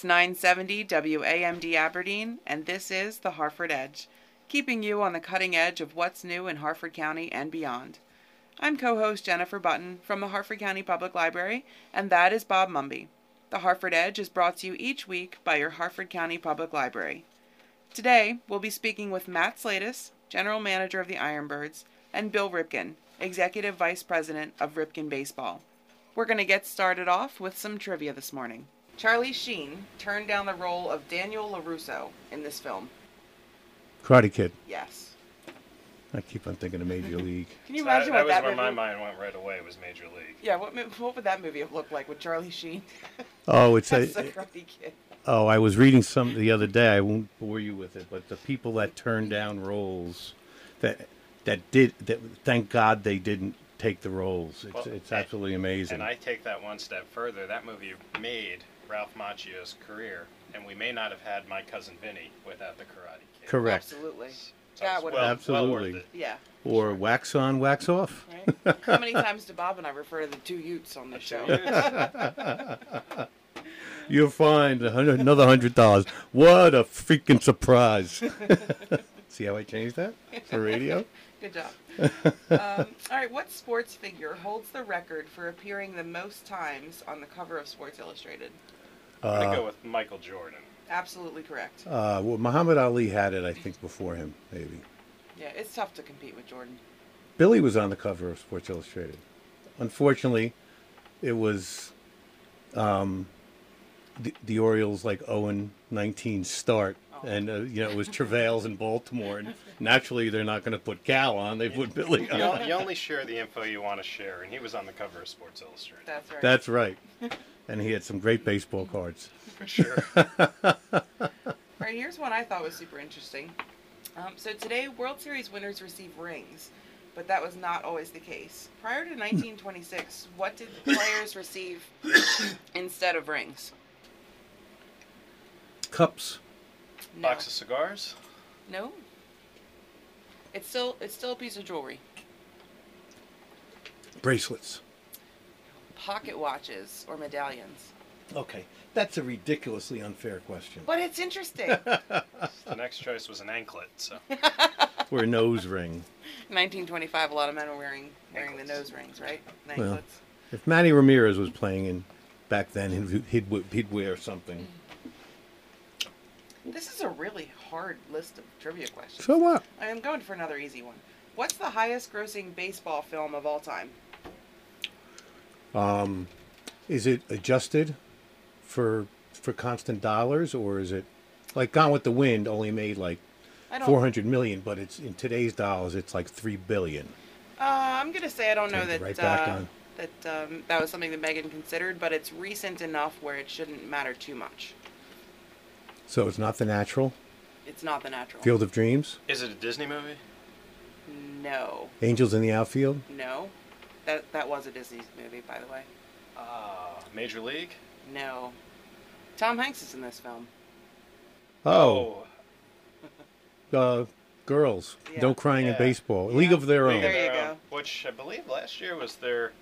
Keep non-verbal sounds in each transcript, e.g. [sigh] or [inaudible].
It's 970 WAMD Aberdeen, and this is the Harford Edge, keeping you on the cutting edge of what's new in Harford County and beyond. I'm co host Jennifer Button from the Harford County Public Library, and that is Bob Mumby. The Harford Edge is brought to you each week by your Harford County Public Library. Today, we'll be speaking with Matt Slatus, General Manager of the Ironbirds, and Bill Ripken, Executive Vice President of Ripken Baseball. We're going to get started off with some trivia this morning. Charlie Sheen turned down the role of Daniel LaRusso in this film. Karate Kid. Yes. I keep on thinking of Major [laughs] League. Can you So imagine that, what that that was where movie? my mind went right away. Was Major League. Yeah, what mo- what would that movie have looked like with Charlie Sheen? [laughs] Oh, it's That's [laughs] a. the Karate Kid. Oh, I was reading some the other day. I won't bore you with it, but the people that turned down roles, that that did that. Thank God they didn't take the roles. It's Well, it's absolutely amazing. And I take that one step further. That movie made Ralph Macchio's career, and we may not have had my cousin Vinny without the Karate Kid. Correct. Absolutely. So That would well, Absolutely. Well. Yeah. Or wax on, wax off. Right? How many times do Bob and I refer to the two Utes on the show? [laughs] You'll find another hundred dollars. What a freaking surprise! [laughs] See how I changed that for radio? Good job. [laughs] um, all right, what sports figure holds the record for appearing the most times on the cover of Sports Illustrated? I'm Uh, gonna go with Michael Jordan. Absolutely correct. Uh, well, Muhammad Ali had it, I think, before him, maybe. Yeah, it's tough to compete with Jordan. Billy was on the cover of Sports Illustrated. Unfortunately, it was um, the, the Orioles like 0 19 start. [laughs] and uh, you know it was travails in Baltimore. And naturally, they're not going to put Cal on; they put Billy You, on. o- you only share the info you want to share, and he was on the cover of Sports Illustrated. That's right. That's right. And he had some great baseball cards. for sure. [laughs] All right, here's one I thought was super interesting. Um, so today, World Series winners receive rings, but that was not always the case. Prior to 1926, what did players receive instead of rings? Cups. No. Box of cigars. No. It's still it's still a piece of jewelry. Bracelets. Pocket watches or medallions. Okay, that's a ridiculously unfair question. But it's interesting. [laughs] The next choice was an anklet. So [laughs] Or a nose ring. 1925, a lot of men were wearing wearing the nose rings, right? Anklets. Well. If Manny Ramirez was playing in back then, he'd, he'd, he'd wear something. This is a really hard list of trivia questions. So what? I am going for another easy one. What's the highest grossing baseball film of all time? Um, is it adjusted for for constant dollars, or is it like Gone with the Wind only made like four hundred million, but it's in today's dollars it's like three billion. Uh, I'm gonna say I don't know that right back uh, on. that um, that was something that Megan considered, but it's recent enough where it shouldn't matter too much. So it's not the natural. It's not the natural. Field of Dreams, is it a Disney movie? No, Angels in the Outfield. no. That that was a Disney movie, by the way. Uh, Major League. No. Tom Hanks is in this film. Oh, [laughs] uh, girls, Yeah. don't crying in Yeah. baseball. League of Their League Own. of There you Their go. Own, Which I believe last year was their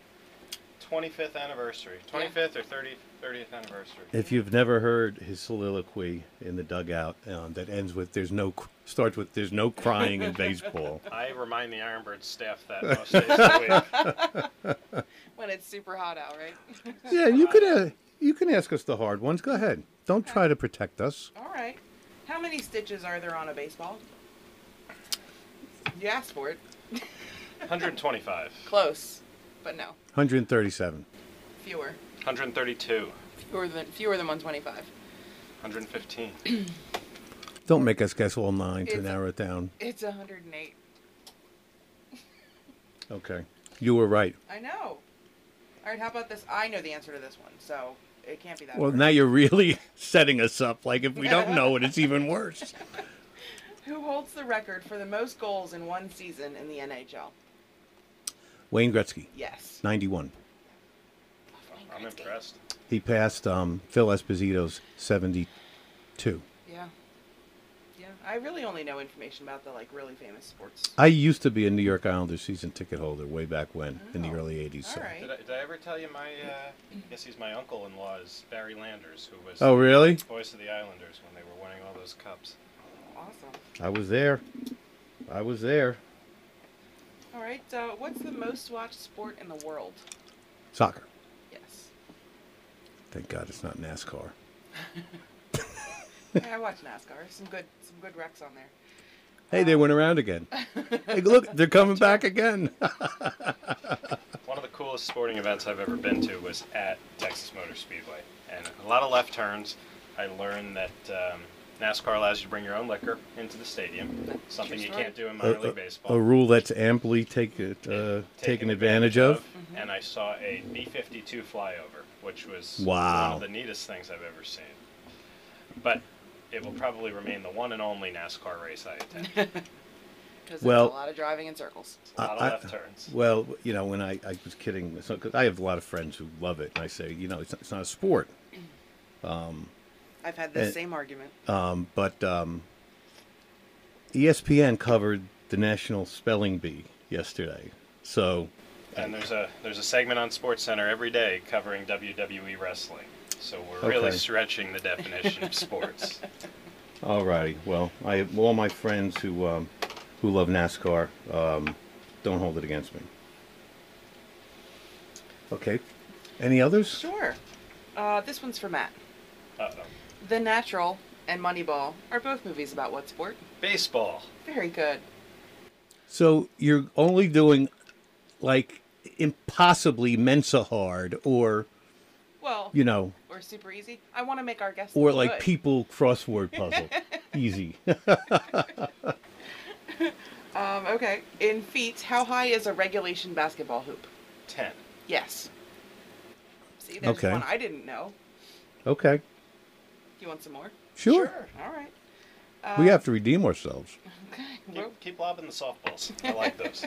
25th anniversary. 25th or 30, 30th anniversary. If you've never heard his soliloquy in the dugout uh, that ends with "There's no," starts with "There's no crying in baseball." [laughs] I remind the Ironbird staff that most days of the week. [laughs] When it's super hot out, right? [laughs] yeah, you could. Uh, you can ask us the hard ones. Go ahead. Don't try to protect us. All right. How many stitches are there on a baseball? You asked for it. 125. Close, but no. 137. Fewer. 132. Fewer than fewer than 125. 115. [clears throat] Don't make us guess all nine to It's- narrow it down. It's 108. [laughs] Okay. You were right. I know. All right. How about this? I know the answer to this one, so it can't be that. Well, hard. now you're really [laughs] setting us up. Like if we don't [laughs] know it, it's even worse. Who holds the record for the most goals in one season in the NHL? Wayne Gretzky, Yes. 91. I'm impressed. He passed um, Phil Esposito's 72. Yeah. Yeah. I really only know information about the like really famous sports. I used to be a New York Islanders season ticket holder way back when in the Oh, early '80s. So. all right. Did I, did I ever tell you my? Uh, I guess he's my uncle-in-law is Barry Landers, who was Oh, really? the voice of the Islanders when they were winning all those cups. Awesome. I was there. I was there. All right. Uh, what's the most watched sport in the world? Soccer. Yes. Thank God it's not NASCAR. yeah, [laughs] I watch NASCAR. Some good, some good wrecks on there. Hey, they went around again. hey, look, they're [laughs] coming back again. [laughs] One of the coolest sporting events I've ever been to was at Texas Motor Speedway, and a lot of left turns. I learned that um, NASCAR allows you to bring your own liquor into the stadium, something you can't do in minor a- league baseball. a rule that's amply take it, uh, taken advantage of. And I saw a B-52 flyover, which was Wow. one of the neatest things I've ever seen. But it will probably remain the one and only NASCAR race I attend. [laughs] Because Well- a lot of driving in circles. A lot of I- I- turns. Well, you know, when I, I was kidding, so, cause I have a lot of friends who love it, and I say, you know, it's not, it's not a sport. [clears throat] I've had the Uh, same argument. Um, but um, ESPN covered the National Spelling Bee yesterday. So, And there's a there's a segment on Sports Center every day covering WWE wrestling. So we're really stretching the definition of sports. [laughs] alrighty. Well, I all my friends who um, who love NASCAR. Um, don't hold it against me. Okay. Any others? Sure. Uh, this one's for Matt. Uh-oh. The Natural and Moneyball are both movies about what sport? Baseball. Very good. So you're only doing like impossibly Mensa hard, or Well, you know, or super easy. I want to make our guests or like good. people crossword [laughs] puzzle. Easy. [laughs] Um, okay. In feet, how high is a regulation basketball hoop? Ten. Yes. See, there's Okay. one I didn't know. okay. You want some more? Sure. All right. We Um, have to redeem ourselves. [laughs] Okay. Keep, keep lobbing the softballs. I like those.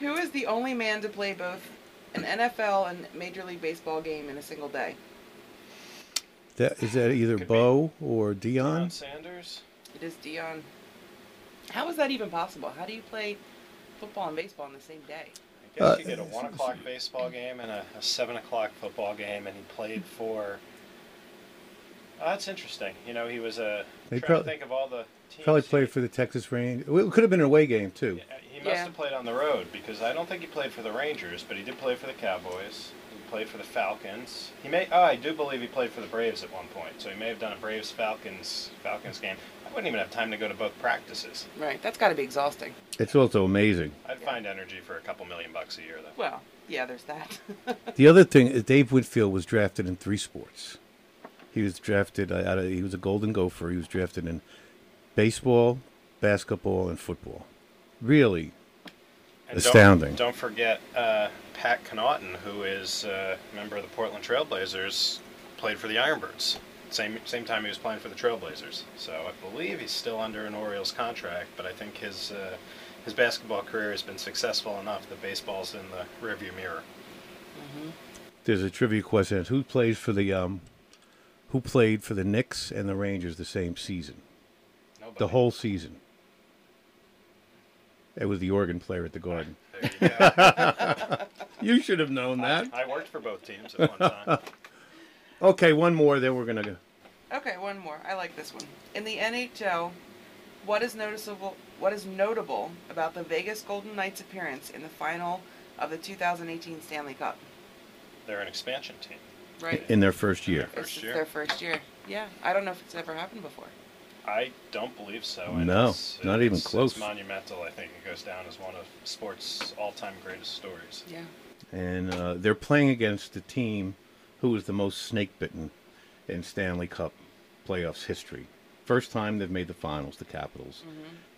Who is the only man to play both an NFL and Major League Baseball game in a single day? That, is that either Could be. Bo or Dion? Deion Sanders. It is Dion. How is that even possible? How do you play football and baseball in the same day? I guess Uh, you get a one o'clock baseball game and a, a seven o'clock football game, and he played for. Oh, that's interesting. You know, he was a. They trying prob- to think of all the teams. Probably played for the Texas Rangers. It could have been an away game too. Yeah, He must Yeah. have played on the road because I don't think he played for the Rangers, but he did play for the Cowboys. He played for the Falcons. He may. Oh, I do believe he played for the Braves at one point. So he may have done a Braves Falcons Falcons game. I wouldn't even have time to go to both practices. Right. That's got to be exhausting. It's also amazing. I'd find energy for a couple million bucks a year though. Well, yeah, there's that. [laughs] The other thing is Dave Winfield was drafted in three sports. He was drafted uh, out of, he was a Golden Gopher. He was drafted in baseball, basketball, and football. Really, And Astounding. Don't, don't forget uh, Pat Connaughton, who is uh, a member of the Portland Trailblazers, played for the Ironbirds. Same same time he was playing for the Trailblazers. So I believe he's still under an Orioles contract, but I think his uh, his basketball career has been successful enough that baseball's in the rearview mirror. there's a trivia question: Who plays for the um, who played for the Knicks and the Rangers the same season? Nobody. The whole season. It was the organ player at the Garden. There you go. [laughs] You should have known that. I worked for both teams at one time. [laughs] Okay, one more. Then we're gonna go. okay, one more. I like this one. In the NHL, what is noticeable? What is notable about the Vegas Golden Knights' appearance in the final of the 2018 Stanley Cup? They're an expansion team. Right. in their first year. First year. their first year. Yeah, I don't know if it's ever happened before. I don't believe so. and No, it's- not even close. It's monumental. I think it goes down as one of sports' all-time greatest stories. Yeah. and uh, they're playing against a team who was the most snake bitten in Stanley Cup playoffs history. First time they've made the finals, the Capitals.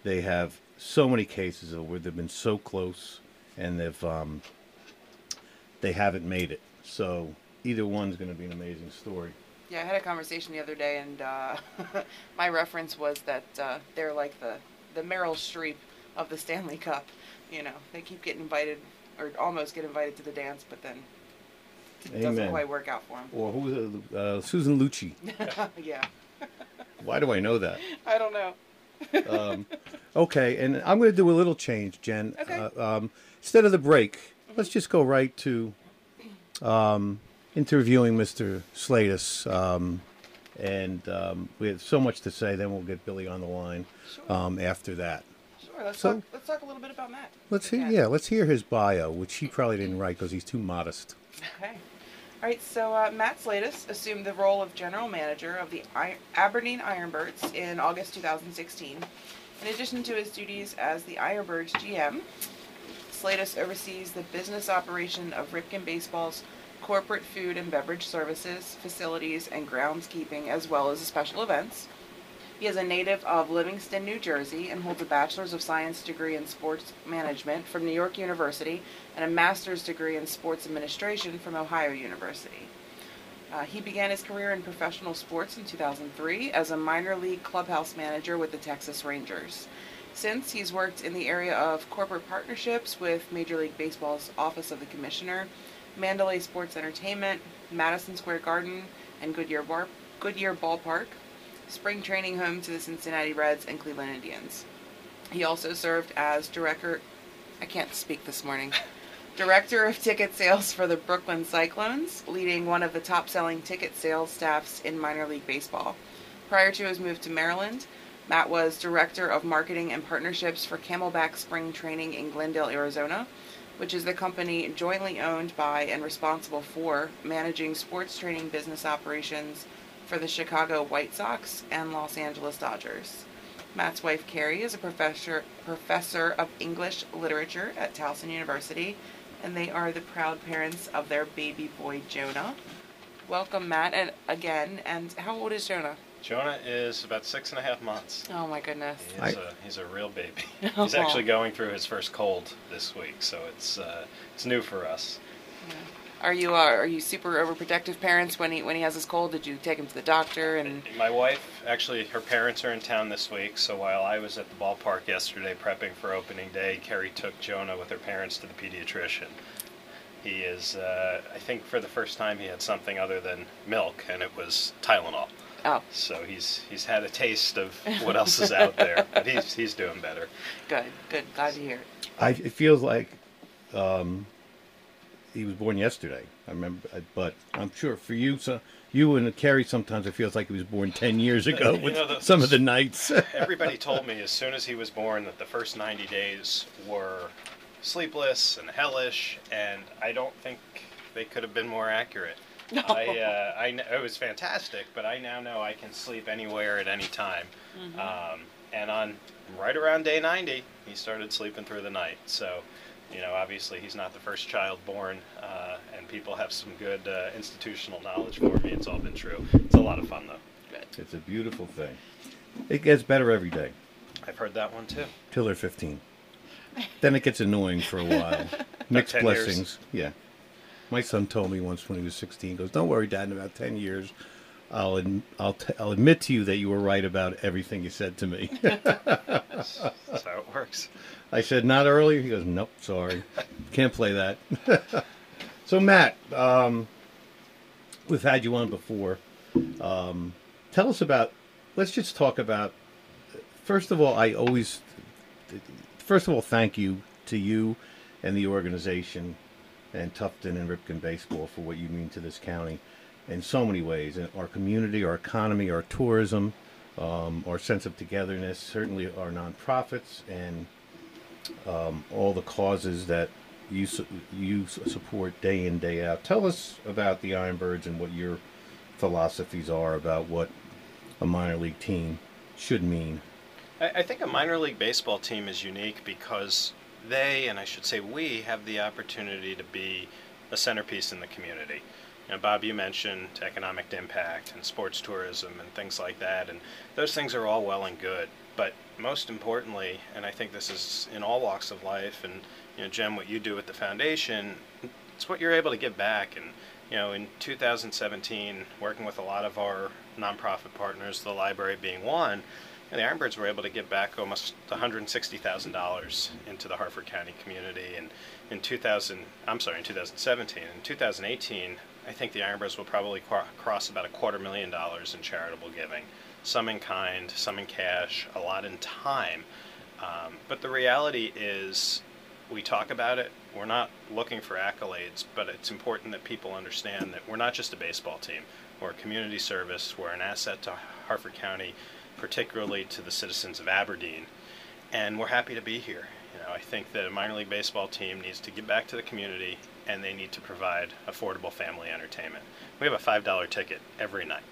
They have so many cases of where they've been so close, and they've um, they haven't made it. So either one's going to be an amazing story. Yeah, I had a conversation the other day, and uh, [laughs] my reference was that uh, they're like the the Meryl Streep of the Stanley Cup. You know, they keep getting invited, or almost get invited to the dance, but then it doesn't quite work out for them. Or who's? Uh, Susan Lucci. [laughs] yeah, Why do I know that? [laughs] I don't know. Um, okay, and I'm going to do a little change, Jen. Okay. Uh, um, instead of the break, let's just go right to um, interviewing Mr. Slatus. Um, and um, we have so much to say. Then we'll get Billy on the line Sure. um, after that. Sure. Let's so- talk. Let's talk a little bit about Matt. Let's hear, yeah, let's hear his bio, which he probably didn't write because he's too modest. Okay. All right. So uh, Matt Slatus assumed the role of general manager of the I- Aberdeen Ironbirds in August 2016. In addition to his duties as the Ironbirds GM, Slatus oversees the business operation of Ripken Baseball's corporate food and beverage services, facilities, and groundskeeping, as well as special events. He is a native of Livingston, New Jersey, and holds a Bachelor's of Science degree in Sports Management from New York University and a Master's degree in Sports Administration from Ohio University. Uh, he began his career in professional sports in 2003 as a minor league clubhouse manager with the Texas Rangers. Since he's worked in the area of corporate partnerships with Major League Baseball's Office of the Commissioner, Mandalay Sports Entertainment, Madison Square Garden, and Goodyear, Bar- Goodyear Ballpark, spring training home to the Cincinnati Reds and Cleveland Indians. He also served as director. I can't speak this morning. [laughs] Director of ticket sales for the Brooklyn Cyclones, leading one of the top selling ticket sales staffs in minor league baseball. Prior to his move to Maryland, Matt was Director of Marketing and Partnerships for Camelback Spring Training in Glendale, Arizona, which is the company jointly owned by and responsible for managing sports training business operations for the Chicago White Sox and Los Angeles Dodgers. Matt's wife Carrie is a professor professor of English literature at Towson University, and they are the proud parents of their baby boy Jonah. Welcome, Matt, and again. And how old is Jonah? Jonah is about six and a half months. Oh my goodness. He's, I- a, he's a real baby. [laughs] He's actually going through his first cold this week, so it's uh, it's new for us. Are you uh, are you super overprotective parents when he when he has his cold? Did you take him to the doctor and? My wife, actually, her parents are in town this week, so while I was at the ballpark yesterday prepping for opening day, Kerry took Jonah with her parents to the pediatrician. He is, uh, I think, for the first time, he had something other than milk, and it was Tylenol. Oh, So he's he's had a taste of what else is out there, but [laughs] he's he's doing better. good, good. Glad to hear it. I, it feels like um, he was born yesterday. I remember, but I'm sure for you, so you and Carrie, sometimes it feels like he was born ten years [laughs] ago You with know, the- some of the nights. [laughs] Everybody told me as soon as he was born that the first 90 days were sleepless and hellish, and I don't think they could have been more accurate. No. I, uh, I kn- it was fantastic, but I now know I can sleep anywhere at any time. Um, and on right around day 90, he started sleeping through the night. So, you know, obviously he's not the first child born, uh, and people have some good uh, institutional knowledge for me. It's all been true. It's a lot of fun, though. Good. it's a beautiful thing. It gets better every day I've heard that one too. till they're 15. Then it gets annoying for a while. [laughs] Mixed 10 years. blessings. Yeah. My son told me once when he was 16, he goes, "Don't worry, Dad. In about 10 years, I'll ad- I'll t- I'll admit to you that you were right about everything you said to me." That's, [laughs] that's how it works. I said, "Not earlier." He goes, "Nope, sorry, can't play that." [laughs] so, Matt, um, we've had you on before. Um, tell us about. Let's just talk about. First of all, I always. First of all, thank you to you and the organization and Tufton and Ripken Baseball for what you mean to this county in so many ways. In our community, our economy, our tourism, um, our sense of togetherness, certainly our nonprofits, and um, all the causes that you su- you support day in day out. Tell us about the Ironbirds and what your philosophies are about what a minor league team should mean. I, I think a minor league baseball team is unique because they, and I should say we, have the opportunity to be a centerpiece in the community. You Bob, you mentioned economic impact and sports tourism and things like that, and those things are all well and good. But most importantly, and I think this is in all walks of life, and you know, Jen, what you do at the foundation, it's what you're able to give back. And you know, in 2017, working with a lot of our nonprofit partners, the library being one, and the Ironbirds were able to give back almost $160,000 into the Harford County community. And in 2000, I'm sorry, in 2017, in 2018, I think the Ironbirds will probably cross about a quarter million dollars in charitable giving, some in kind, some in cash, a lot in time. Um, but the reality is, we talk about it. We're not looking for accolades, but it's important that people understand that we're not just a baseball team. We're a community service. We're an asset to Harford County, particularly to the citizens of Aberdeen, and we're happy to be here. You know, I think that a minor league baseball team needs to give back to the community, and they need to provide affordable family entertainment. We have a five dollar ticket every night.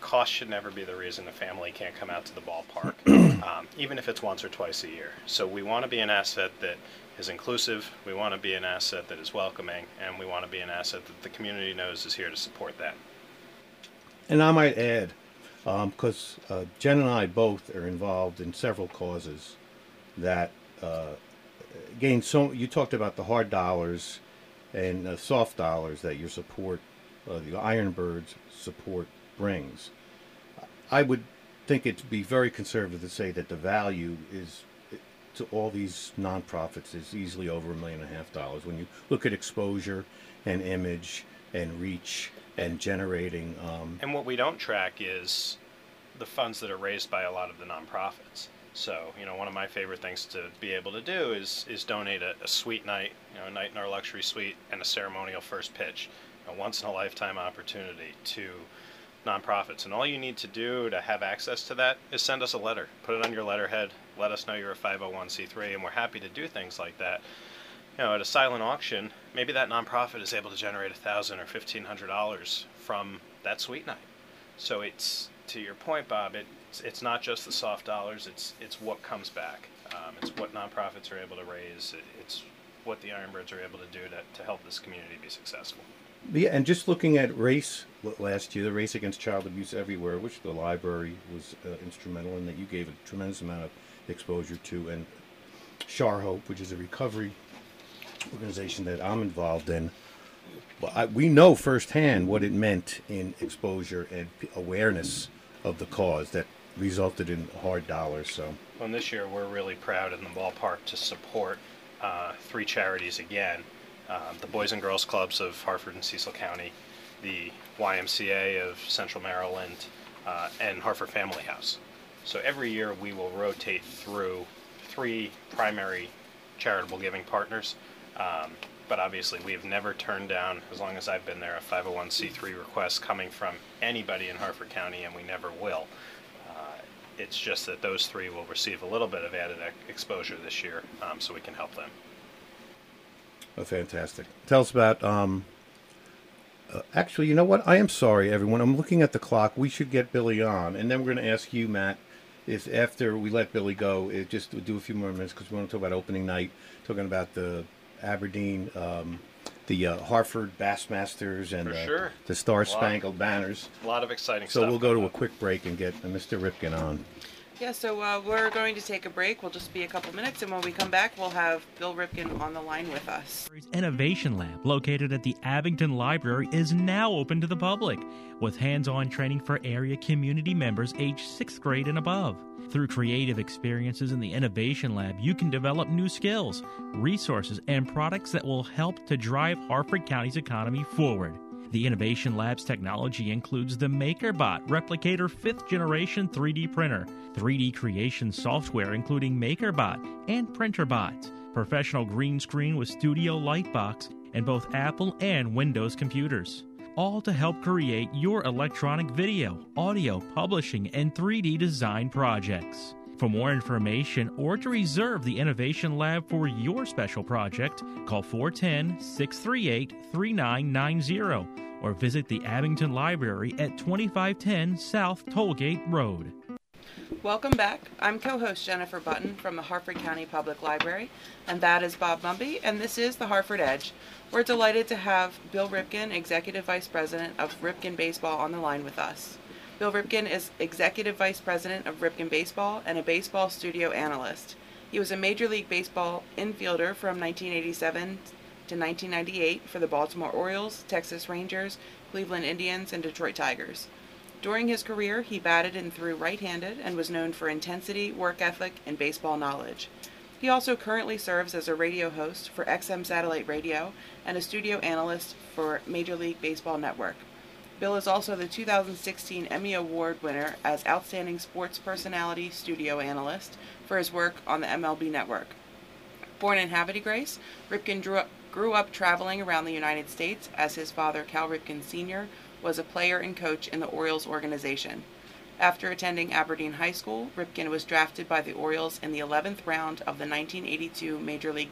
Cost should never be the reason a family can't come out to the ballpark, [clears throat] um, even if it's once or twice a year. So we want to be an asset that is inclusive. We want to be an asset that is welcoming, and we want to be an asset that the community knows is here to support that. And I might add, because um, uh, Jen and I both are involved in several causes that uh, gain so. You talked about the hard dollars and uh, soft dollars that your support, uh, the Ironbirds support brings. I would think it'd be very conservative to say that the value is to all these nonprofits is easily over a million and a half dollars. When you look at exposure and image and reach and generating. Um, and what we don't track is the funds that are raised by a lot of the nonprofits. So, you know, one of my favorite things to be able to do is is donate a, a suite night, you know, a night in our luxury suite and a ceremonial first pitch, a once in a lifetime opportunity to nonprofits. And all you need to do to have access to that is send us a letter. Put it on your letterhead. Let us know you're a 501c3, and we're happy to do things like that you know, at a silent auction, maybe that nonprofit is able to generate a thousand or fifteen hundred dollars from that suite night. So it's to your point, Bob. It's it's not just the soft dollars. It's it's what comes back. Um, it's what nonprofits are able to raise. It's what the Ironbirds are able to do to, to help this community be successful. Yeah, and just looking at race last year, the race against child abuse everywhere, which the library was uh, instrumental in, that you gave a tremendous amount of exposure to, and Char Hope, which is a recovery organization that I'm involved in, I, we know firsthand what it meant in exposure and awareness of the cause that resulted in hard dollars. So, well, this year we're really proud in the ballpark to support uh, three charities again: uh, the Boys and Girls Clubs of Harford and Cecil County, the YMCA of Central Maryland, uh, and Harford Family House. So every year we will rotate through three primary charitable giving partners um, but obviously, we have never turned down, as long as I've been there, a 501c3 request coming from anybody in Harford County, and we never will. Uh, it's just that those three will receive a little bit of added exposure this year, um, so we can help them. Oh, fantastic. Tell us about. Um, uh, actually, you know what? I am sorry, everyone. I'm looking at the clock. We should get Billy on, and then we're going to ask you, Matt, if after we let Billy go, it just do a few more minutes because we want to talk about opening night, talking about the Aberdeen, um, the uh, Harford Bassmasters, and uh, sure. the Star Spangled Banners. A lot of exciting so stuff. So we'll go to a quick break and get uh, Mr. Ripken on. Yeah, so uh, we're going to take a break. We'll just be a couple minutes, and when we come back, we'll have Bill Ripken on the line with us. Innovation Lab, located at the Abingdon Library, is now open to the public with hands on training for area community members aged sixth grade and above. Through creative experiences in the Innovation Lab, you can develop new skills, resources, and products that will help to drive Harford County's economy forward. The Innovation Lab's technology includes the MakerBot Replicator 5th generation 3D printer, 3D creation software including MakerBot and Printrbot, professional green screen with Studio Lightbox, and both Apple and Windows computers. All to help create your electronic video, audio, publishing, and 3D design projects. For more information or to reserve the Innovation Lab for your special project, call 410 638 3990 or visit the Abingdon Library at 2510 South Tollgate Road. Welcome back. I'm co host Jennifer Button from the Harford County Public Library, and that is Bob Mumby, and this is the Harford Edge. We're delighted to have Bill Ripken, Executive Vice President of Ripken Baseball, on the line with us. Bill Ripken is Executive Vice President of Ripken Baseball and a baseball studio analyst. He was a Major League Baseball infielder from 1987 to 1998 for the Baltimore Orioles, Texas Rangers, Cleveland Indians, and Detroit Tigers. During his career, he batted and threw right handed and was known for intensity, work ethic, and baseball knowledge. He also currently serves as a radio host for XM Satellite Radio and a studio analyst for Major League Baseball Network. Bill is also the 2016 Emmy Award winner as Outstanding Sports Personality Studio Analyst for his work on the MLB Network. Born in de Grace, Ripken grew up, grew up traveling around the United States as his father, Cal Ripken Sr., was a player and coach in the Orioles organization. After attending Aberdeen High School, Ripken was drafted by the Orioles in the 11th round of the 1982 Major League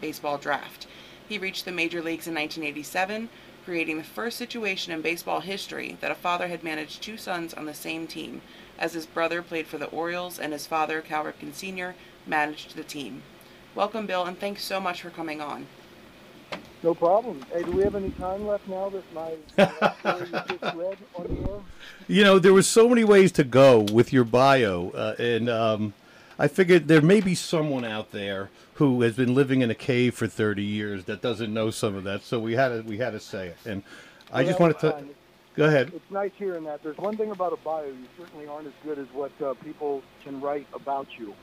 Baseball draft. He reached the major leagues in 1987, creating the first situation in baseball history that a father had managed two sons on the same team, as his brother played for the Orioles and his father, Cal Ripken Sr., managed the team. Welcome, Bill, and thanks so much for coming on. No problem. Hey, do we have any time left now that my story just [laughs] read on the air? You know, there was so many ways to go with your bio, uh, and um, I figured there may be someone out there who has been living in a cave for 30 years that doesn't know some of that. So we had to we had to say it, and I just wanted to uh, go ahead. It's nice hearing that. There's one thing about a bio. You certainly aren't as good as what uh, people can write about you.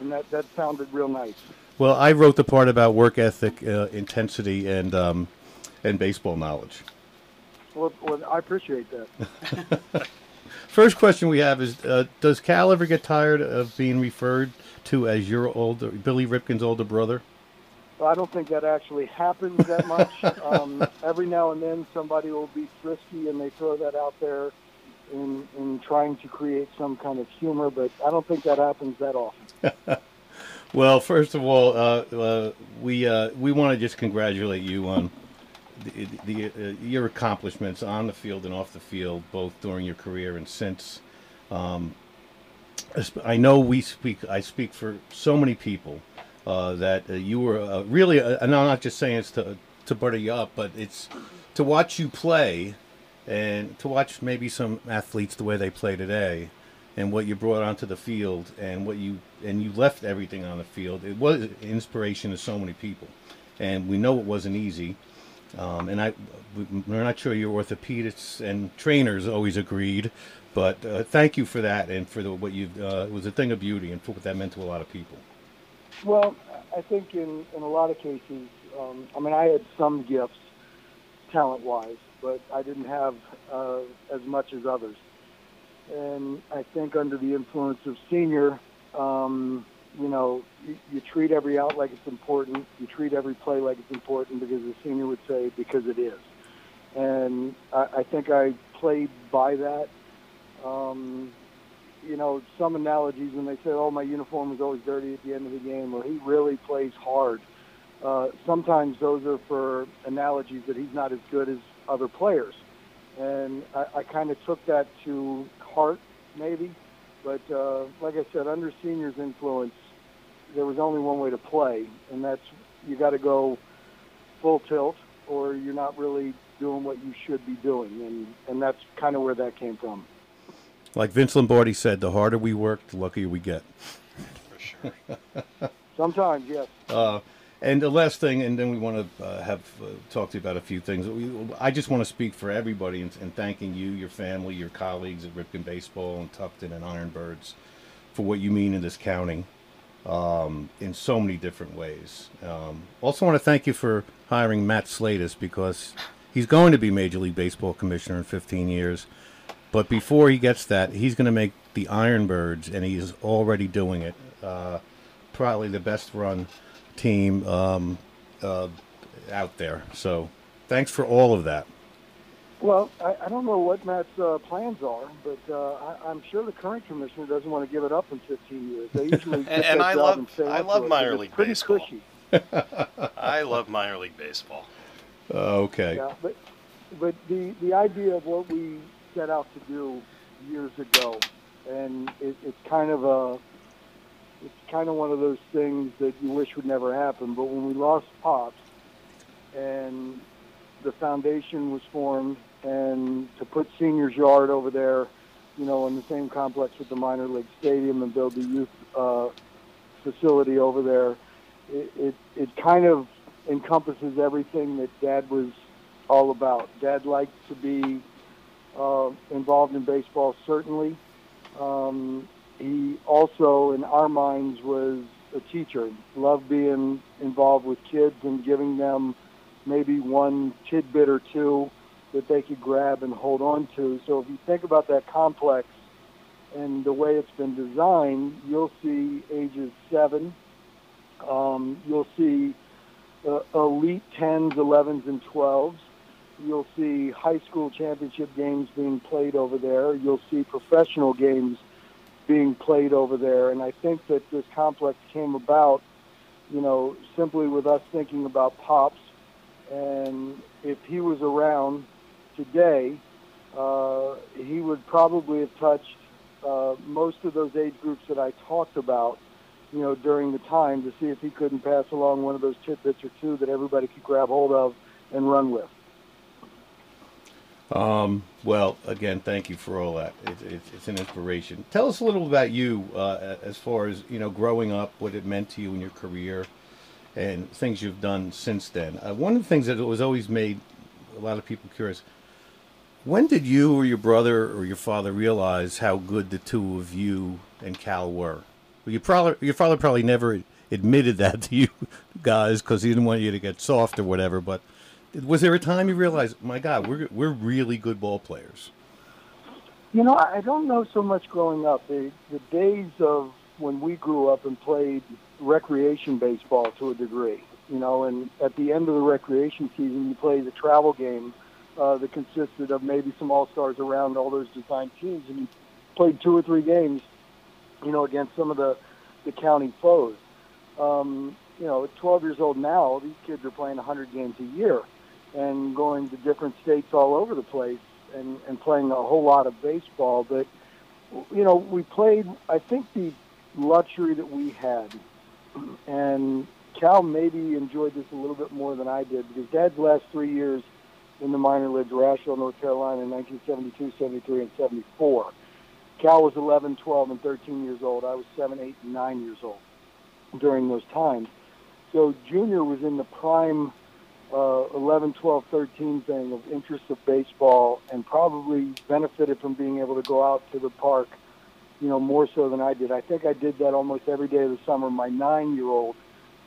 And that, that sounded real nice. Well, I wrote the part about work ethic, uh, intensity, and um, and baseball knowledge. Well, well I appreciate that. [laughs] First question we have is: uh, Does Cal ever get tired of being referred to as your older Billy Ripken's older brother? I don't think that actually happens that much. [laughs] um, every now and then somebody will be frisky and they throw that out there in, in trying to create some kind of humor, but I don't think that happens that often. [laughs] Well, first of all, uh, uh, we uh, we want to just congratulate you on the, the uh, your accomplishments on the field and off the field, both during your career and since. Um, I know we speak. I speak for so many people uh, that uh, you were uh, really, uh, and I'm not just saying it's to to butter you up, but it's to watch you play and to watch maybe some athletes the way they play today and what you brought onto the field and what you and you left everything on the field it was inspiration to so many people and we know it wasn't easy um, and I we- we're not sure your orthopedists and trainers always agreed but uh, thank you for that and for the, what you uh, it was a thing of beauty and for what that meant to a lot of people Well, I think in, in a lot of cases, um, I mean, I had some gifts talent wise, but I didn't have uh, as much as others. And I think under the influence of senior, um, you know, you, you treat every out like it's important. You treat every play like it's important because the senior would say, because it is. And I, I think I played by that. Um, you know, some analogies when they say, "Oh, my uniform is always dirty at the end of the game," or "He really plays hard." Uh, sometimes those are for analogies that he's not as good as other players, and I, I kind of took that to heart, maybe. But uh, like I said, under seniors' influence, there was only one way to play, and that's you got to go full tilt, or you're not really doing what you should be doing, and and that's kind of where that came from. like vince lombardi said the harder we work the luckier we get For [laughs] sure. Sometimes, yes. Uh, and the last thing, and then we want to uh, have uh, talk to you about a few things. We, I just want to speak for everybody and, and thanking you, your family, your colleagues at Ripken Baseball and Tufton and Ironbirds for what you mean in this county um, in so many different ways. Um, also, want to thank you for hiring Matt Slatus because he's going to be Major League Baseball commissioner in 15 years. But before he gets that, he's going to make the Ironbirds, and he's already doing it. Uh, probably the best run team um, uh, out there. So thanks for all of that. Well, I, I don't know what Matt's uh, plans are, but uh, I, I'm sure the current commissioner doesn't want to give it up in 15 years. They usually [laughs] get And- that and I job love- and stay I love to it, minor it's league pretty baseball. Cushy. [laughs] I love minor league baseball. Uh, okay. Yeah, but but the the idea of what we set out to do years ago, and it, it's kind of a it's kind of one of those things that you wish would never happen. But when we lost pops, and the foundation was formed, and to put seniors yard over there, you know, in the same complex with the minor league stadium, and build the youth uh, facility over there, it, it it kind of encompasses everything that Dad was all about. Dad liked to be uh, involved in baseball, certainly. Um, he also, in our minds, was a teacher. Loved being involved with kids and giving them maybe one tidbit or two that they could grab and hold on to. So if you think about that complex and the way it's been designed, you'll see ages seven. Um, you'll see uh, elite 10s, 11s, and 12s. You'll see high school championship games being played over there. You'll see professional games being played over there. And I think that this complex came about, you know, simply with us thinking about Pops. And if he was around today, uh, he would probably have touched uh, most of those age groups that I talked about, you know, during the time to see if he couldn't pass along one of those tidbits or two that everybody could grab hold of and run with. Um, well, again, thank you for all that. It, it, it's an inspiration. Tell us a little about you uh, as far as you know, growing up, what it meant to you in your career, and things you've done since then. Uh, one of the things that was always made a lot of people curious: when did you or your brother or your father realize how good the two of you and Cal were? Well, you probably your father probably never admitted that to you guys because he didn't want you to get soft or whatever, but was there a time you realized, my God, we're we're really good ball players? You know, I don't know so much growing up. The the days of when we grew up and played recreation baseball to a degree. You know, and at the end of the recreation season, you play the travel game uh, that consisted of maybe some all stars around all those designed teams, and played two or three games. You know, against some of the the county foes. Um, you know, at 12 years old now, these kids are playing 100 games a year and going to different states all over the place and, and playing a whole lot of baseball. But, you know, we played, I think the luxury that we had, and Cal maybe enjoyed this a little bit more than I did because Dad's last three years in the minor leagues were North Carolina in 1972, 73, and 74. Cal was 11, 12, and 13 years old. I was 7, 8, and 9 years old during those times. So Junior was in the prime uh, 11, 12, 13 thing of interest of baseball and probably benefited from being able to go out to the park, you know, more so than I did. I think I did that almost every day of the summer. My nine-year-old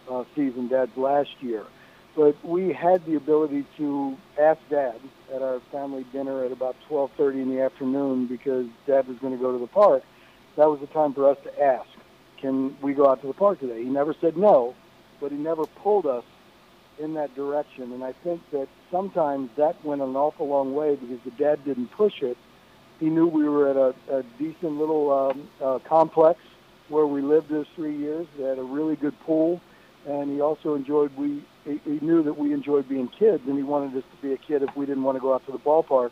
uh, season, Dad's last year. But we had the ability to ask Dad at our family dinner at about 12:30 in the afternoon because Dad was going to go to the park. That was the time for us to ask, "Can we go out to the park today?" He never said no, but he never pulled us in that direction. And I think that sometimes that went an awful long way because the dad didn't push it. He knew we were at a, a decent little um, uh, complex where we lived those three years. They had a really good pool, and he also enjoyed we. He, he knew that we enjoyed being kids, and he wanted us to be a kid if we didn't want to go out to the ballpark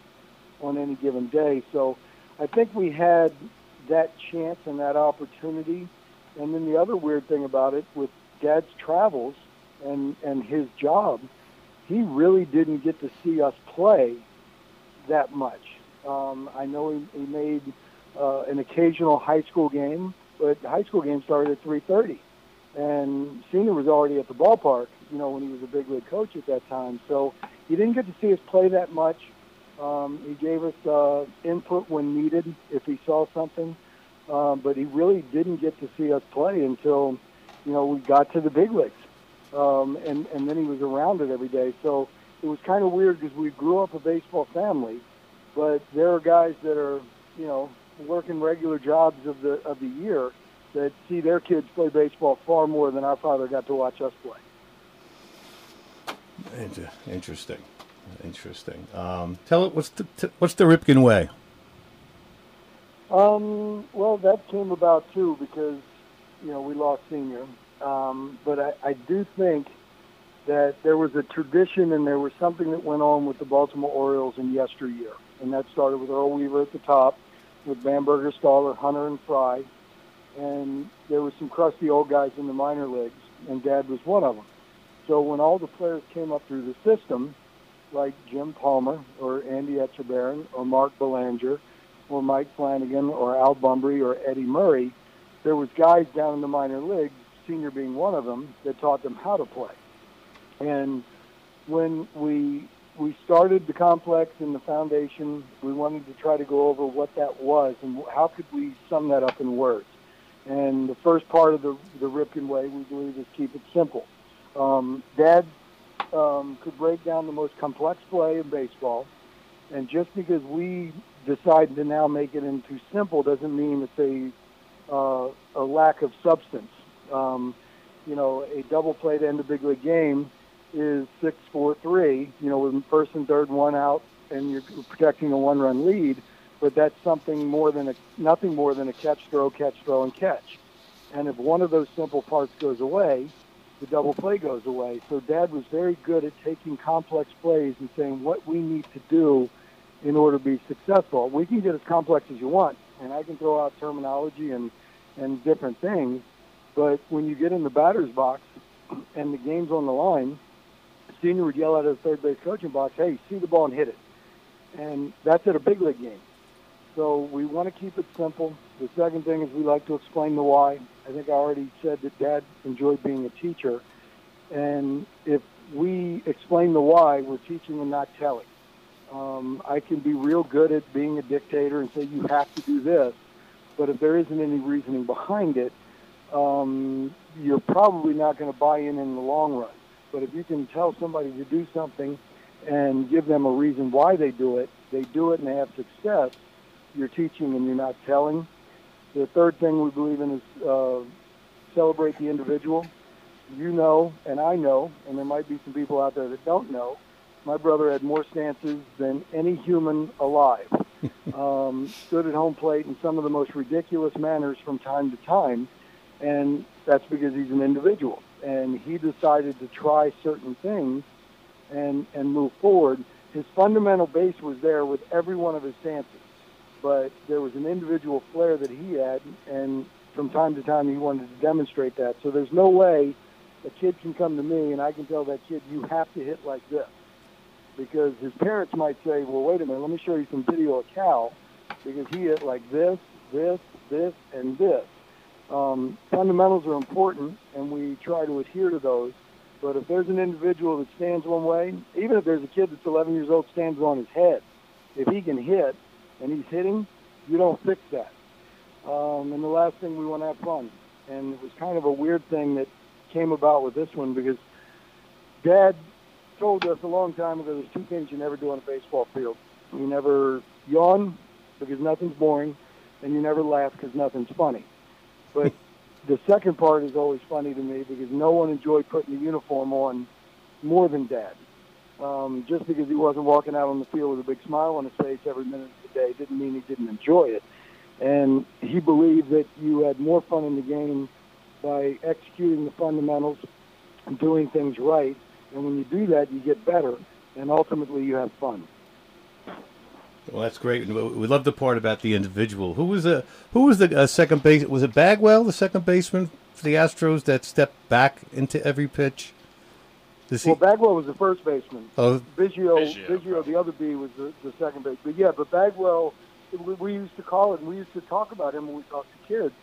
on any given day. So I think we had that chance and that opportunity. And then the other weird thing about it with Dad's travels and and his job, he really didn't get to see us play that much. Um, I know he, he made uh, an occasional high school game, but high school game started at 3:30, and Senior was already at the ballpark. You know, when he was a big league coach at that time, so he didn't get to see us play that much. Um, he gave us uh, input when needed if he saw something, um, but he really didn't get to see us play until you know we got to the big leagues um, and and then he was around it every day. So it was kind of weird because we grew up a baseball family, but there are guys that are you know working regular jobs of the of the year that see their kids play baseball far more than our father got to watch us play. Interesting, interesting. Um, tell it what's the what's the Ripken way? Um, well, that came about too because you know we lost senior, um, but I, I do think that there was a tradition and there was something that went on with the Baltimore Orioles in yesteryear. And that started with Earl Weaver at the top, with Bamberger, Staller, Hunter, and Frey. And there was some crusty old guys in the minor leagues, and Dad was one of them. So when all the players came up through the system, like Jim Palmer or Andy Etchebarren or Mark Belanger or Mike Flanagan or Al Bumbry or Eddie Murray, there was guys down in the minor leagues senior being one of them, that taught them how to play. And when we we started the complex and the foundation, we wanted to try to go over what that was and how could we sum that up in words. And the first part of the the Ripken way, we believe, is keep it simple. Um, Dad um, could break down the most complex play in baseball, and just because we decide to now make it into simple doesn't mean it's a uh, a lack of substance. Um, you know, a double play to end a big league game is six four three. You know, with first and third one out, and you're protecting a one run lead. But that's something more than a nothing more than a catch throw, catch throw, and catch. And if one of those simple parts goes away, the double play goes away. So Dad was very good at taking complex plays and saying what we need to do in order to be successful. We can get as complex as you want, and I can throw out terminology and and different things. But when you get in the batter's box and the game's on the line, senior would yell out of the third base coaching box, "Hey, see the ball and hit it," and that's at a big league game. So we want to keep it simple. The second thing is we like to explain the why. I think I already said that Dad enjoyed being a teacher, and if we explain the why, we're teaching and not telling. Um, I can be real good at being a dictator and say you have to do this, but if there isn't any reasoning behind it, um, you're probably not going to buy in in the long run. But if you can tell somebody to do something and give them a reason why they do it, they do it and they have success, you're teaching and you're not telling. The third thing we believe in is uh, celebrate the individual. You know, and I know, and there might be some people out there that don't know, my brother had more stances than any human alive. [laughs] um, stood at home plate in some of the most ridiculous manners from time to time, and that's because he's an individual. And he decided to try certain things and and move forward. His fundamental base was there with every one of his stances, but there was an individual flair that he had, and from time to time he wanted to demonstrate that. So there's no way a kid can come to me and I can tell that kid you have to hit like this because his parents might say, well, wait a minute, let me show you some video of Cal because he hit like this, this, this, and this. Um, fundamentals are important, and we try to adhere to those. But if there's an individual that stands one way, even if there's a kid that's 11 years old stands on his head, if he can hit and he's hitting, you don't fix that. Um, and the last thing, we want to have fun. And it was kind of a weird thing that came about with this one because Dad told us a long time ago there's two things you never do on a baseball field. You never yawn because nothing's boring, and you never laugh because nothing's funny. But [laughs] the second part is always funny to me because no one enjoyed putting the uniform on more than Dad. Um, just because he wasn't walking out on the field with a big smile on his face every minute of the day didn't mean he didn't enjoy it. And he believed that you had more fun in the game by executing the fundamentals and doing things right and when you do that, you get better, and ultimately you have fun. Well, that's great. We love the part about the individual. Who was the who was the uh, second base? Was it Bagwell, the second baseman for the Astros, that stepped back into every pitch? Does well, Bagwell was the first baseman. Oh, Biggio, Biggio, the other B was the, the second base. But yeah, but Bagwell, we, we used to call it, and we used to talk about him when we talked to kids.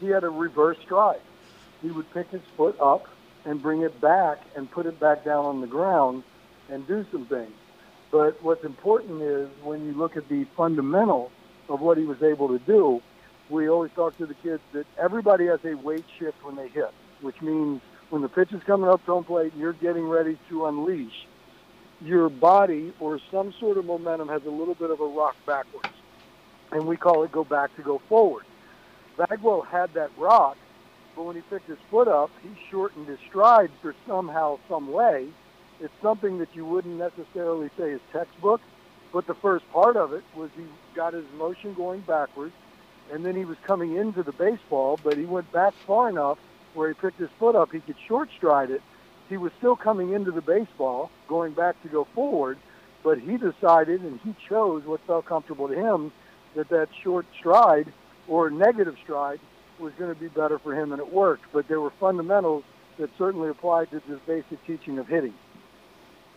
He had a reverse stride. He would pick his foot up and bring it back and put it back down on the ground and do some things. But what's important is when you look at the fundamental of what he was able to do, we always talk to the kids that everybody has a weight shift when they hit, which means when the pitch is coming up to home plate and you're getting ready to unleash, your body or some sort of momentum has a little bit of a rock backwards. And we call it go back to go forward. Bagwell had that rock, but when he picked his foot up, he shortened his stride for somehow, some way. It's something that you wouldn't necessarily say is textbook, but the first part of it was he got his motion going backwards, and then he was coming into the baseball, but he went back far enough where he picked his foot up, he could short stride it. He was still coming into the baseball, going back to go forward, but he decided and he chose what felt comfortable to him that that short stride or negative stride was going to be better for him, and it worked. But there were fundamentals that certainly applied to the basic teaching of hitting.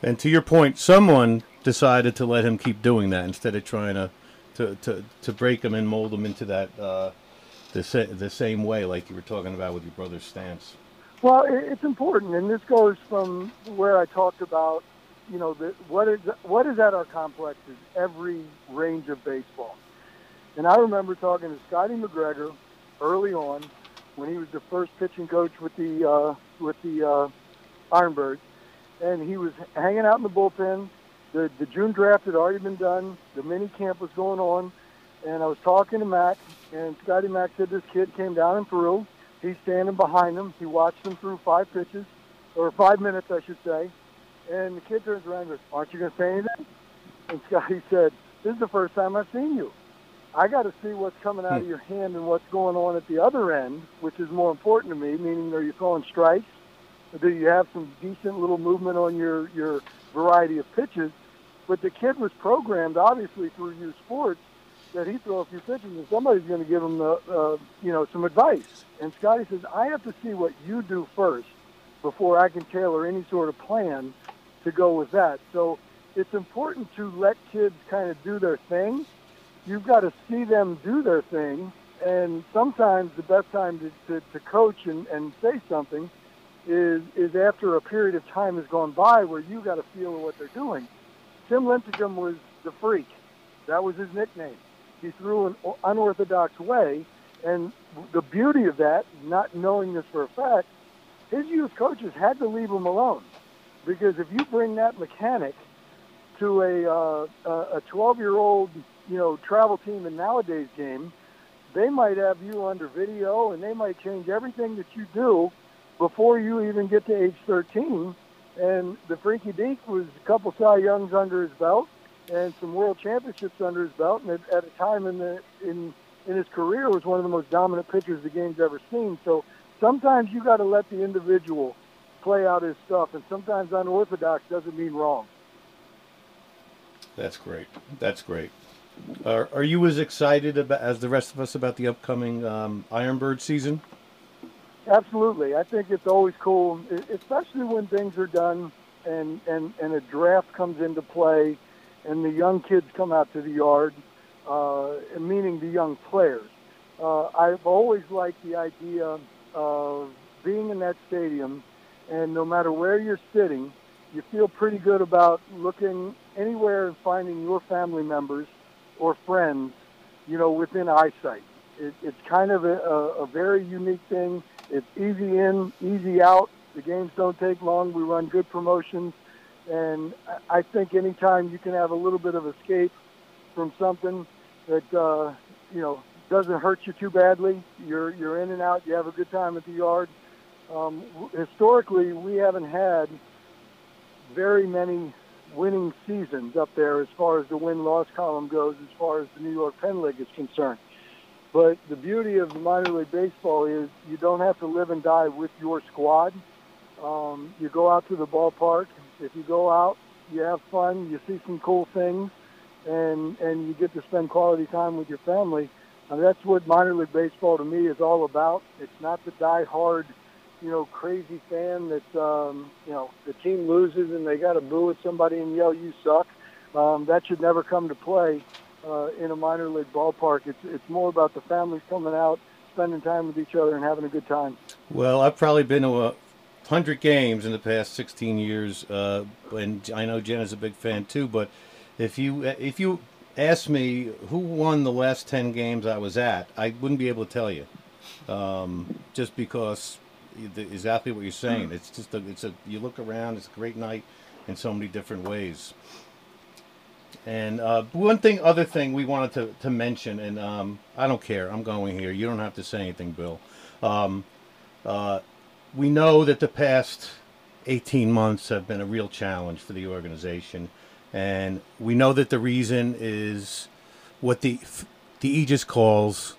And to your point, someone decided to let him keep doing that instead of trying to to, to, to break him and mold him into that uh, the sa- the same way, like you were talking about with your brother's stance. Well, it's important, and this goes from where I talked about, you know, the, what is what is at our complex is every range of baseball. And I remember talking to Scotty McGregor early on when he was the first pitching coach with the uh, with the uh, and he was hanging out in the bullpen. The the June draft had already been done. The mini camp was going on, and I was talking to Mac, and Scotty Mack said this kid came down in Peru. He's standing behind him. He watched him through five pitches, or five minutes, I should say. And the kid turns around and goes, "Aren't you going to say anything?" And Scotty [laughs] said, "This is the first time I've seen you. I got to see what's coming out of hmm. your hand and what's going on at the other end, which is more important to me. Meaning, are you throwing strikes? Or do you have some decent little movement on your your variety of pitches?" But the kid was programmed, obviously, through U Sports, that he throw a few pitches and somebody's going to give him the, uh, you know, some advice. And Scotty says, I have to see what you do first before I can tailor any sort of plan to go with that. So it's important to let kids kind of do their thing. You've got to see them do their thing. And sometimes the best time to, to, to coach and, and say something is, is after a period of time has gone by where you got a feel of what they're doing. Tim Lincecum was the freak. That was his nickname. He threw an unorthodox way, and the beauty of that, not knowing this for a fact, his youth coaches had to leave him alone, because if you bring that mechanic to a uh, a 12 year old you know travel team in nowadays game, they might have you under video, and they might change everything that you do before you even get to age 13 and the Freaky Deke was a couple Cy Youngs under his belt and some World Championships under his belt, and at, a time in the in in his career was one of the most dominant pitchers the game's ever seen. So sometimes you got to let the individual play out his stuff, and sometimes unorthodox doesn't mean wrong. That's great. That's great. Are, are you as excited about, as the rest of us about the upcoming um, Ironbird season? Absolutely. I think it's always cool, especially when things are done and, and, and a draft comes into play and the young kids come out to the yard, uh, meaning the young players. Uh, I've always liked the idea of being in that stadium, and no matter where you're sitting, you feel pretty good about looking anywhere and finding your family members or friends, you know, within eyesight. It, it's kind of a, a, a very unique thing it's easy in, easy out. The games don't take long. We run good promotions, and I think anytime you can have a little bit of escape from something that uh, you know doesn't hurt you too badly, you're you're in and out. You have a good time at the yard. Um, historically, we haven't had very many winning seasons up there as far as the win-loss column goes, as far as the New York Penn League is concerned. But the beauty of minor league baseball is you don't have to live and die with your squad. Um, you go out to the ballpark. If you go out, you have fun. You see some cool things, and and you get to spend quality time with your family. That's what minor league baseball to me is all about. It's not the die-hard, you know, crazy fan that um, you know the team loses and they got to boo at somebody and yell "you suck." Um, that should never come to play uh, in a minor league ballpark. It's it's more about the families coming out, spending time with each other, and having a good time. Well, I've probably been to a hundred games in the past 16 years, uh, and I know Jen is a big fan too. But if you if you ask me who won the last 10 games I was at, I wouldn't be able to tell you, um, just because exactly what you're saying. It's just a, it's a you look around, it's a great night in so many different ways. And uh, one thing, other thing we wanted to, to mention, and um, I don't care, I'm going here. You don't have to say anything, Bill. Um, uh, we know that the past 18 months have been a real challenge for the organization, and we know that the reason is what the the Aegis calls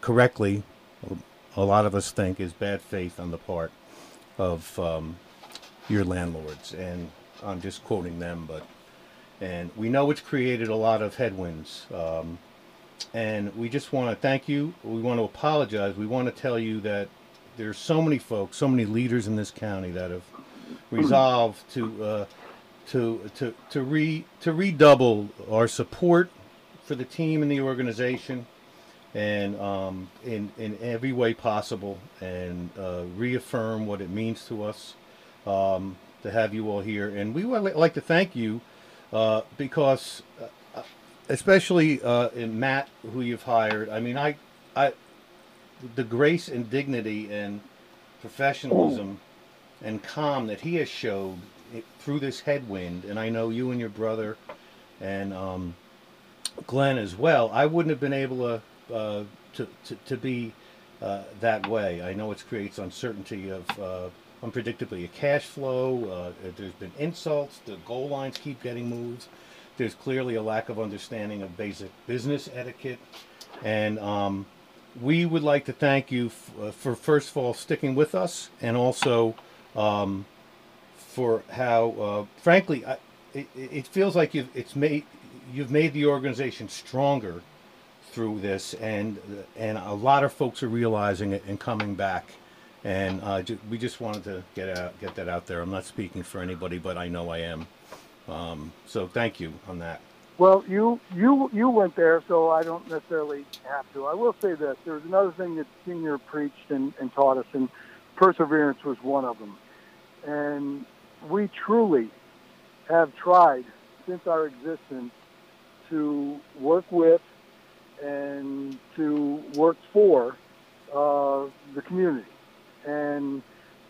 correctly. A lot of us think is bad faith on the part of um, your landlords, and I'm just quoting them, but and we know it's created a lot of headwinds. Um, and we just want to thank you. We want to apologize. We want to tell you that there's so many folks, so many leaders in this county that have resolved to uh, to to to re to redouble our support for the team and the organization, and um, in in every way possible, and uh, reaffirm what it means to us um, to have you all here. And we would like to thank you uh, because, uh, especially uh, in Matt, who you've hired. I mean, I, I, the grace and dignity and professionalism and calm that he has showed through this headwind, and I know you and your brother and um, Glenn as well, I wouldn't have been able to uh, to, to, to be uh, that way. I know it creates uncertainty of uh, unpredictably a cash flow. Uh, there's been insults. The goal lines keep getting moved. There's clearly a lack of understanding of basic business etiquette, and um, we would like to thank you uh, for first of all sticking with us, and also um, for how, uh, frankly, I, it, it feels like you've it's made you've made the organization stronger through this, and and a lot of folks are realizing it and coming back. And uh, ju- we just wanted to get out, get that out there. I'm not speaking for anybody, but I know I am. Um, so thank you on that. Well, you you you went there, so I don't necessarily have to. I will say this: there was another thing that Senior preached and, and taught us, and perseverance was one of them. And we truly have tried since our existence to work with and to work for uh, the community. And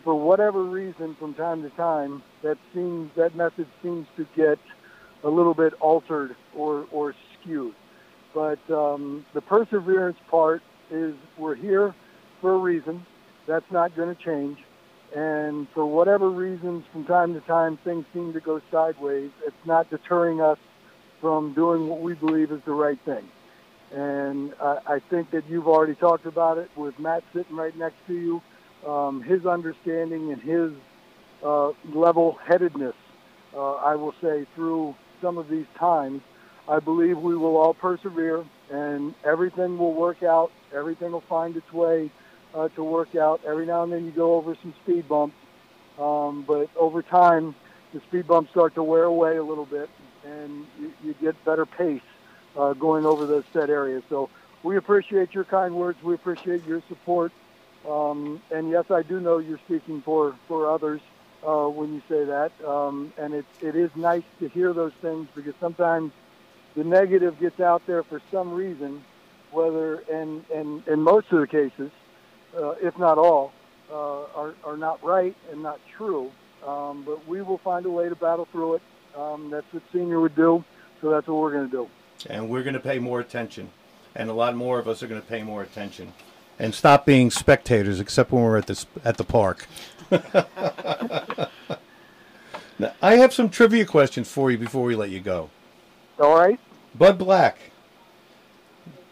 for whatever reason, from time to time, that seems that method seems to get a little bit altered or, or skewed. But um, the perseverance part is we're here for a reason. That's not going to change. And for whatever reasons, from time to time, things seem to go sideways. It's not deterring us from doing what we believe is the right thing. And I, I think that you've already talked about it with Matt sitting right next to you. Um, his understanding and his uh, level-headedness, uh, I will say, through some of these times, I believe we will all persevere and everything will work out. Everything will find its way uh, to work out. Every now and then you go over some speed bumps, um, but over time, the speed bumps start to wear away a little bit, and you, you get better pace uh, going over those set areas. So we appreciate your kind words. We appreciate your support. Um, and yes, I do know you're speaking for, for others uh, when you say that. Um, and it, it is nice to hear those things because sometimes the negative gets out there for some reason, whether, and, and in most of the cases, uh, if not all, uh, are, are not right and not true. Um, but we will find a way to battle through it. Um, that's what senior would do, so that's what we're going to do. And we're going to pay more attention, and a lot more of us are going to pay more attention, and stop being spectators, except when we're at the at the park. [laughs] now, I have some trivia questions for you before we let you go. All right. Bud Black.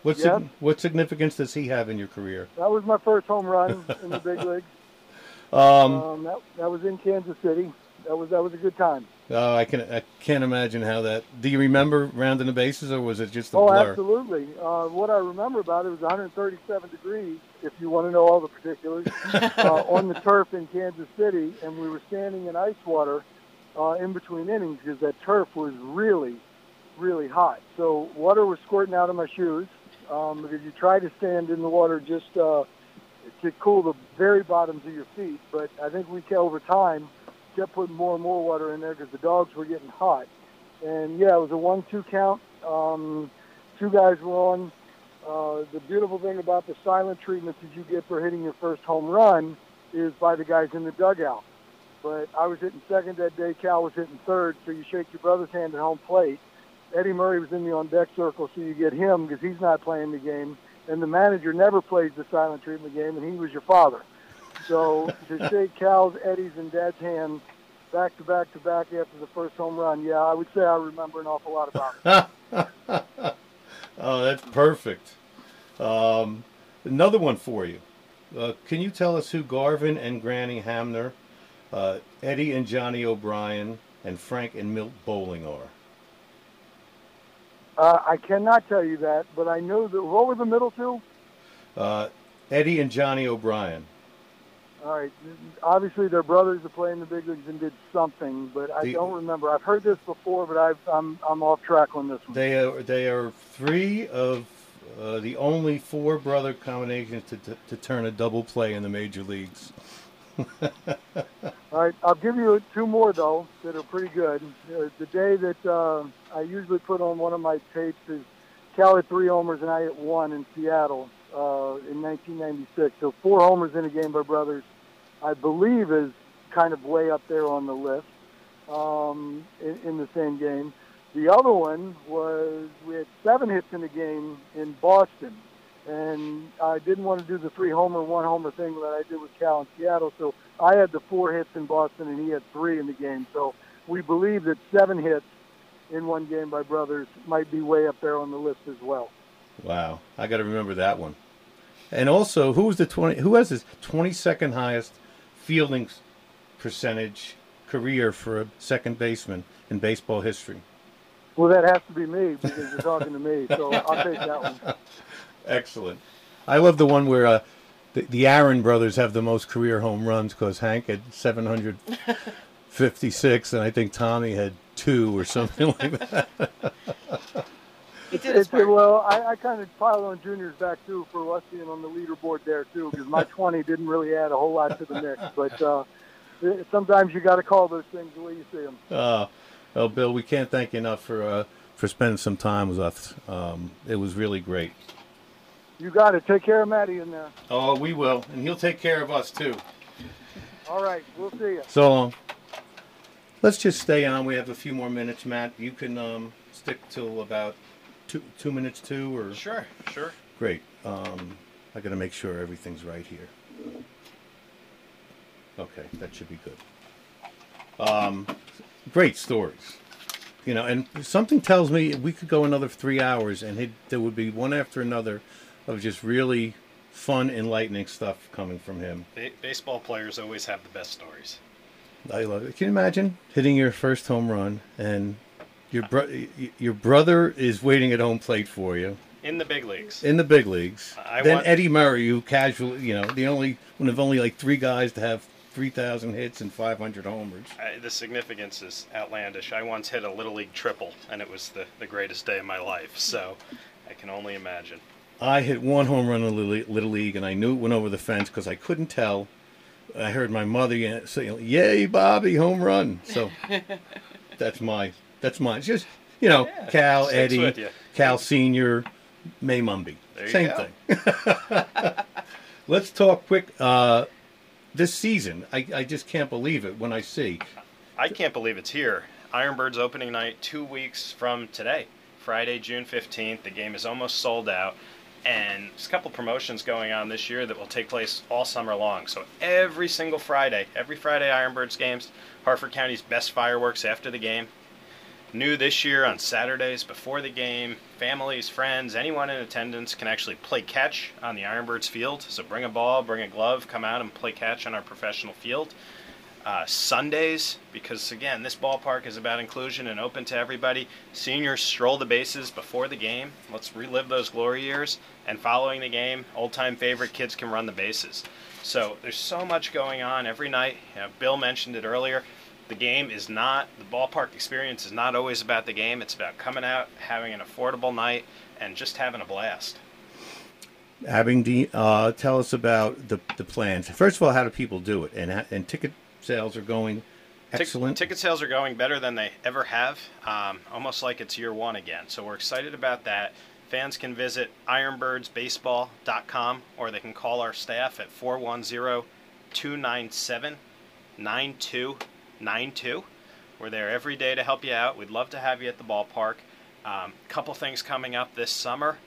What, sig- what significance does he have in your career? That was my first home run in the big [laughs] leagues. Um, Um, that, that was in Kansas City. That was that was a good time. Oh, I can I can't imagine how that. Do you remember rounding the bases, or was it just a Oh, blur? absolutely. Uh, what I remember about it was 137 degrees, if you want to know all the particulars, [laughs] uh, on the turf in Kansas City, and we were standing in ice water uh, in between innings because that turf was really, really hot. So water was squirting out of my shoes um, because you try to stand in the water just uh, to cool the very bottoms of your feet. But I think we over time kept putting more and more water in there because the dogs were getting hot. And yeah, it was a one-two count. Um, two guys were on. Uh, the beautiful thing about the silent treatment that you get for hitting your first home run is by the guys in the dugout. But I was hitting second that day. Cal was hitting third, so you shake your brother's hand at home plate. Eddie Murray was in the on deck circle, so you get him because he's not playing the game. And the manager never plays the silent treatment game, and he was your father. So to shake Cal's, Eddie's, and Dad's hand back to back to back after the first home run, yeah, I would say I remember an awful lot about it. [laughs] oh, that's perfect. Um, another one for you. Uh, can you tell us who Garvin and Granny Hamner, uh, Eddie and Johnny O'Brien, and Frank and Milt Bolling are? Uh, I cannot tell you that, but I know that. What were the middle two? Uh, Eddie and Johnny O'Brien. All right. Obviously, their brothers are playing the big leagues and did something, but I The- don't remember. I've heard this before, but I've, I'm I'm off track on this one. They are they are three of uh, the only four brother combinations to, to, to turn a double play in the major leagues. All right. I'll give you two more though that are pretty good. Uh, the day that uh, I usually put on one of my tapes is Cal had three homers and I hit one in Seattle, uh, in 1996. So four homers in a game by Brothers, I believe, is kind of way up there on the list um, in, in the same game. The other one was we had seven hits in the game in Boston, and I didn't want to do the three homer, one homer thing that I did with Cal in Seattle. So I had the four hits in Boston, and he had three in the game. So we believe that seven hits in one game by Brothers might be way up there on the list as well. Wow, I got to remember that one. And also, who was the twenty? Who has his twenty-second highest fielding percentage career for a second baseman in baseball history? Well, that has to be me because you're talking to me. So I'll take that one. [laughs] Excellent. I love the one where uh, the, the Aaron brothers have the most career home runs because Hank had 756, and I think Tommie had two or something like that. [laughs] He did his It's, well, I, I kind of pile on Junior's back too for us being on the leaderboard there too because my [laughs] 20 didn't really add a whole lot to the mix. But uh, sometimes you got to call those things the way you see them. Uh, well, Bill, we can't thank you enough for uh, for spending some time with us. Um, it was really great. You got it. Take care of Matty in there. Oh, we will, and he'll take care of us too. All right, we'll see you. So long. Let's just stay on. We have a few more minutes, Matt. You can um, stick till about two two minutes two, or Sure, sure. great. Um, I got to make sure everything's right here. Okay, that should be good. Um, great stories, you know, and something tells me we could go another three hours, and it, there would be one after another of just really fun, enlightening stuff coming from him. Ba- baseball players always have the best stories. I love it. Can you imagine hitting your first home run and your bro- your brother is waiting at home plate for you In the big leagues. in the big leagues? I then want- Eddie Murray, who casually, you know, the only one of only like three guys to have three thousand hits and five hundred homers. I, the significance is outlandish. I once hit a little league triple, and it was the, the greatest day of my life. So I can only imagine. I hit one home run in Little, Little League, and I knew it went over the fence because I couldn't tell. I heard my mother y- say, "Yay, Bobby, home run!" So [laughs] that's my that's mine. It's just you know, Yeah, Cal, Eddie. Cal Senior, May Mumby, There you same thing. [laughs] Let's talk quick. Uh, this season, I, I just can't believe it when I see. I can't believe it's here. Ironbirds opening night two weeks from today, Friday, June 15th. The game is almost sold out. And there's a couple promotions going on this year that will take place all summer long. So every single Friday, every Friday Ironbirds games, Harford County's best fireworks after the game. New this year on Saturdays before the game, families, friends, anyone in attendance can actually play catch on the Ironbirds field. So bring a ball, bring a glove, come out and play catch on our professional field uh, Sundays because again this ballpark is about inclusion and open to everybody. Seniors stroll the bases before the game. Let's relive those glory years. And following the game, old-time favorite kids can run the bases. So there's so much going on every night. You know, Bill mentioned it earlier. The game is not the ballpark experience is not always about the game. It's about coming out, having an affordable night, and just having a blast. Abingdon, uh, tell us about the the plans. First of all, how do people do it? And and ticket sales are going excellent. ticket sales are going better than they ever have, um, almost like it's year one again. So we're excited about that. Fans can visit ironbirdsbaseball.com or they can call our staff at 410 297 9292. We're there every day to help you out. We'd love to have you at the ballpark. Um, couple things coming up this summer.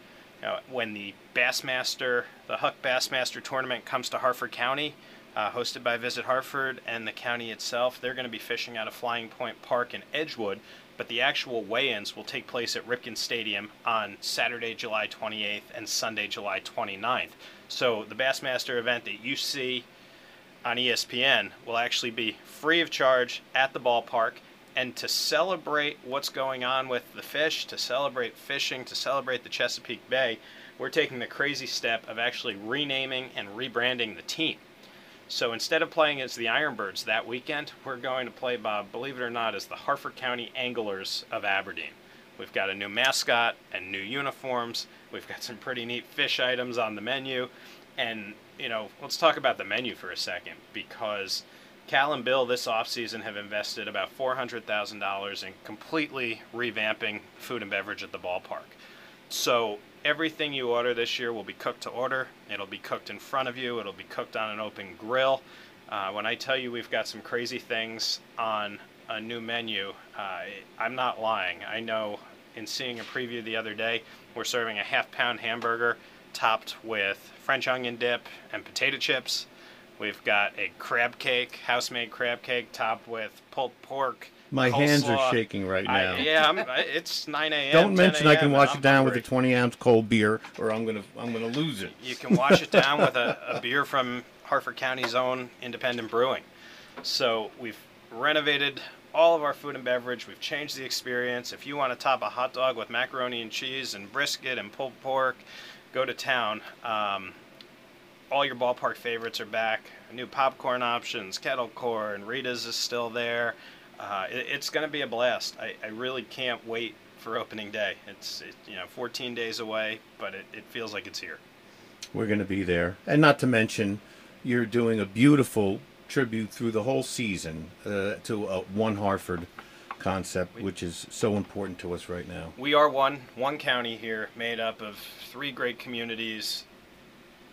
You know, when the Bassmaster, the Huk Bassmaster tournament comes to Harford County, uh, hosted by Visit Harford and the county itself, they're going to be fishing out of Flying Point Park in Edgewood, but the actual weigh-ins will take place at Ripken Stadium on Saturday, July 28th and Sunday, July 29th. So the Bassmaster event that you see on ESPN will actually be free of charge at the ballpark. And to celebrate what's going on with the fish, to celebrate fishing, to celebrate the Chesapeake Bay, we're taking the crazy step of actually renaming and rebranding the team. So instead of playing as the Ironbirds that weekend, we're going to play, Bob, believe it or not, as the Harford County Anglers of Aberdeen. We've got a new mascot and new uniforms. We've got some pretty neat fish items on the menu. And, you know, let's talk about the menu for a second because Cal and Bill this offseason have invested about $400,000 in completely revamping food and beverage at the ballpark. So everything you order this year will be cooked to order. It'll be cooked in front of you. It'll be cooked on an open grill. Uh, when I tell you we've got some crazy things on a new menu, uh, I'm not lying. I know in seeing a preview the other day, we're serving a half pound hamburger topped with French onion dip and potato chips. We've got a crab cake, house made crab cake topped with pulled pork. My hands are shaking right now. I, yeah, I'm, it's 9 a.m. Don't mention I can wash it down I'm with a 20 ounce cold beer, or I'm gonna I'm gonna lose it. You can wash it down with a, a beer from Harford County's own independent brewing. So we've renovated all of our food and beverage. We've changed the experience. If you want to top a hot dog with macaroni and cheese and brisket and pulled pork, go to town. Um, all your ballpark favorites are back. New popcorn options, kettle corn, Rita's is still there. Uh, it, it's going to be a blast. I, I really can't wait for opening day. It's it, you know 14 days away, but it, it feels like it's here. We're gonna be there, and not to mention, you're doing a beautiful tribute through the whole season uh, to a one Harford concept, which is so important to us right now. We are one one county here, made up of three great communities,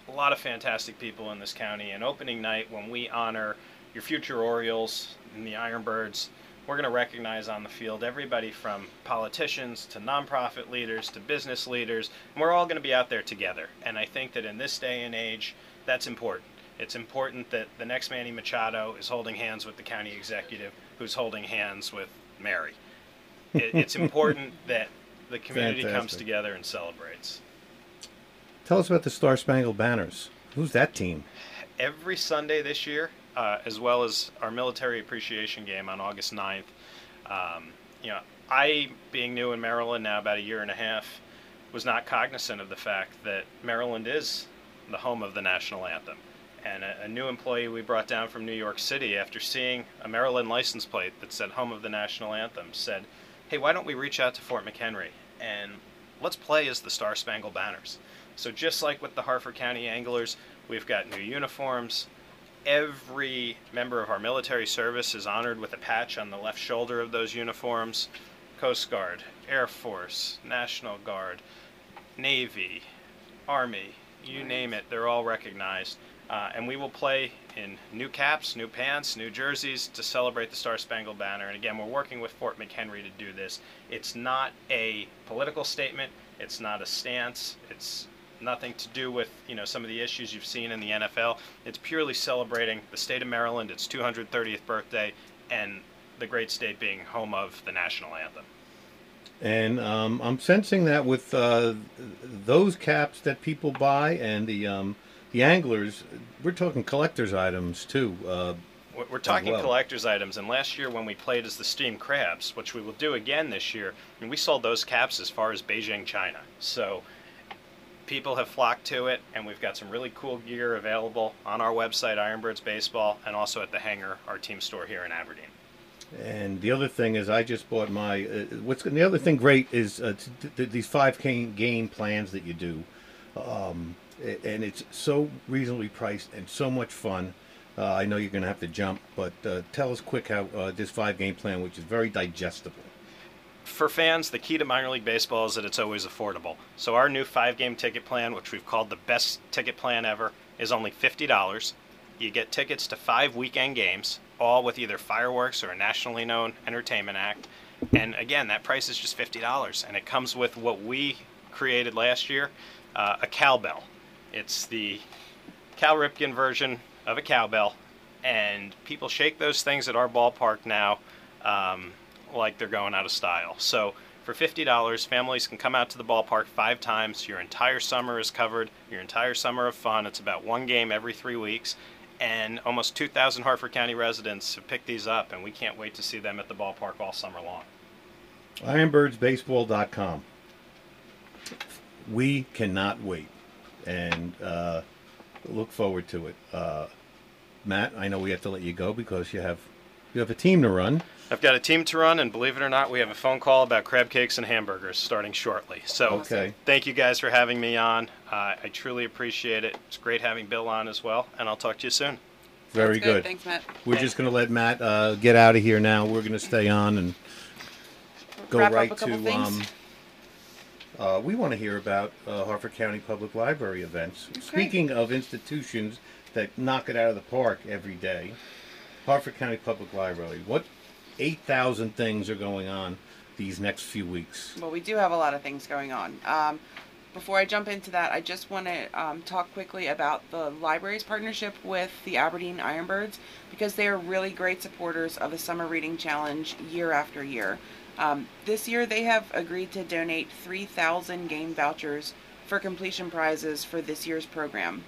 a lot of fantastic people in this county. And opening night, when we honor your future Orioles and the Ironbirds, we're going to recognize on the field everybody from politicians to nonprofit leaders to business leaders, and we're all going to be out there together. And I think that in this day and age, that's important. It's important that the next Manny Machado is holding hands with the county executive, who's holding hands with Mary. It, it's important [laughs] that the community comes together and celebrates. Tell us about the Star Spangled Banners. Who's that team? every Sunday this year, uh, as well as our military appreciation game on August 9th. Um, you know, I, being new in Maryland now about a year and a half, was not cognizant of the fact that Maryland is the home of the national anthem. And a, a new employee we brought down from New York City, after seeing a Maryland license plate that said home of the national anthem, said, Hey, why don't we reach out to Fort McHenry and let's play as the Star Spangled Banners? So, just like with the Harford County Anglers, we've got new uniforms. Every member of our military service is honored with a patch on the left shoulder of those uniforms. Coast Guard, Air Force, National Guard, Navy, Army, you name it, they're all recognized. Uh, and we will play in new caps, new pants, new jerseys to celebrate the Star Spangled Banner. And again, we're working with Fort McHenry to do this. It's not a political statement. It's not a stance. It's nothing to do with you know some of the issues you've seen in the NFL. It's purely celebrating the state of Maryland, its 230th birthday, and the great state being home of the national anthem. And um, I'm sensing that with uh, those caps that people buy and the um, the anglers, we're talking collector's items too. Uh, We're- talking well. collector's items, and last year when we played as the Steam Crabs, which we will do again this year, I mean, we sold those caps as far as Beijing, China. So people have flocked to it, and we've got some really cool gear available on our website, Ironbirds Baseball, and also at the Hangar, our team store here in Aberdeen. And the other thing is, I just bought my. Uh, what's the other thing great is uh, t- t- these five game, plans that you do, um, and it's so reasonably priced and so much fun. Uh, I know you're going to have to jump, but uh, tell us quick how uh, this five game plan, which is very digestible. For fans, the key to minor league baseball is that it's always affordable. So our new five-game ticket plan, which we've called the best ticket plan ever, is only fifty dollars. You get tickets to five weekend games, all with either fireworks or a nationally known entertainment act. And again, that price is just fifty dollars, and it comes with what we created last year, uh, a cowbell. It's the Cal Ripken version of a cowbell, and people shake those things at our ballpark now um, like they're going out of style. So for fifty dollars, families can come out to the ballpark five times. Your entire summer is covered. Your entire summer of fun. It's about one game every three weeks, and almost two thousand Harford County residents have picked these up, and we can't wait to see them at the ballpark all summer long. IronbirdsBaseball.com. We cannot wait, and uh, look forward to it. Uh, Matt, I know we have to let you go because you have you have a team to run. I've got a team to run, and believe it or not, we have a phone call about crab cakes and hamburgers starting shortly. So, Okay. thank you guys for having me on. Uh, I truly appreciate it. It's great having Bill on as well, and I'll talk to you soon. Very Sounds good. Thanks, Matt. We're just going to let Matt uh, get out of here now. We're going to stay on and go Wrap up right a couple to things. um, Uh, we want to hear about uh, Harford County Public Library events. Speaking of institutions that knock it out of the park every day, Harford County Public Library. What 8,000 things are going on these next few weeks? Well, we do have a lot of things going on. Um, before I jump into that, I just want to um, talk quickly about the library's partnership with the Aberdeen Ironbirds because they are really great supporters of the Summer Reading Challenge year after year. Um, this year, they have agreed to donate 3,000 game vouchers for completion prizes for this year's program.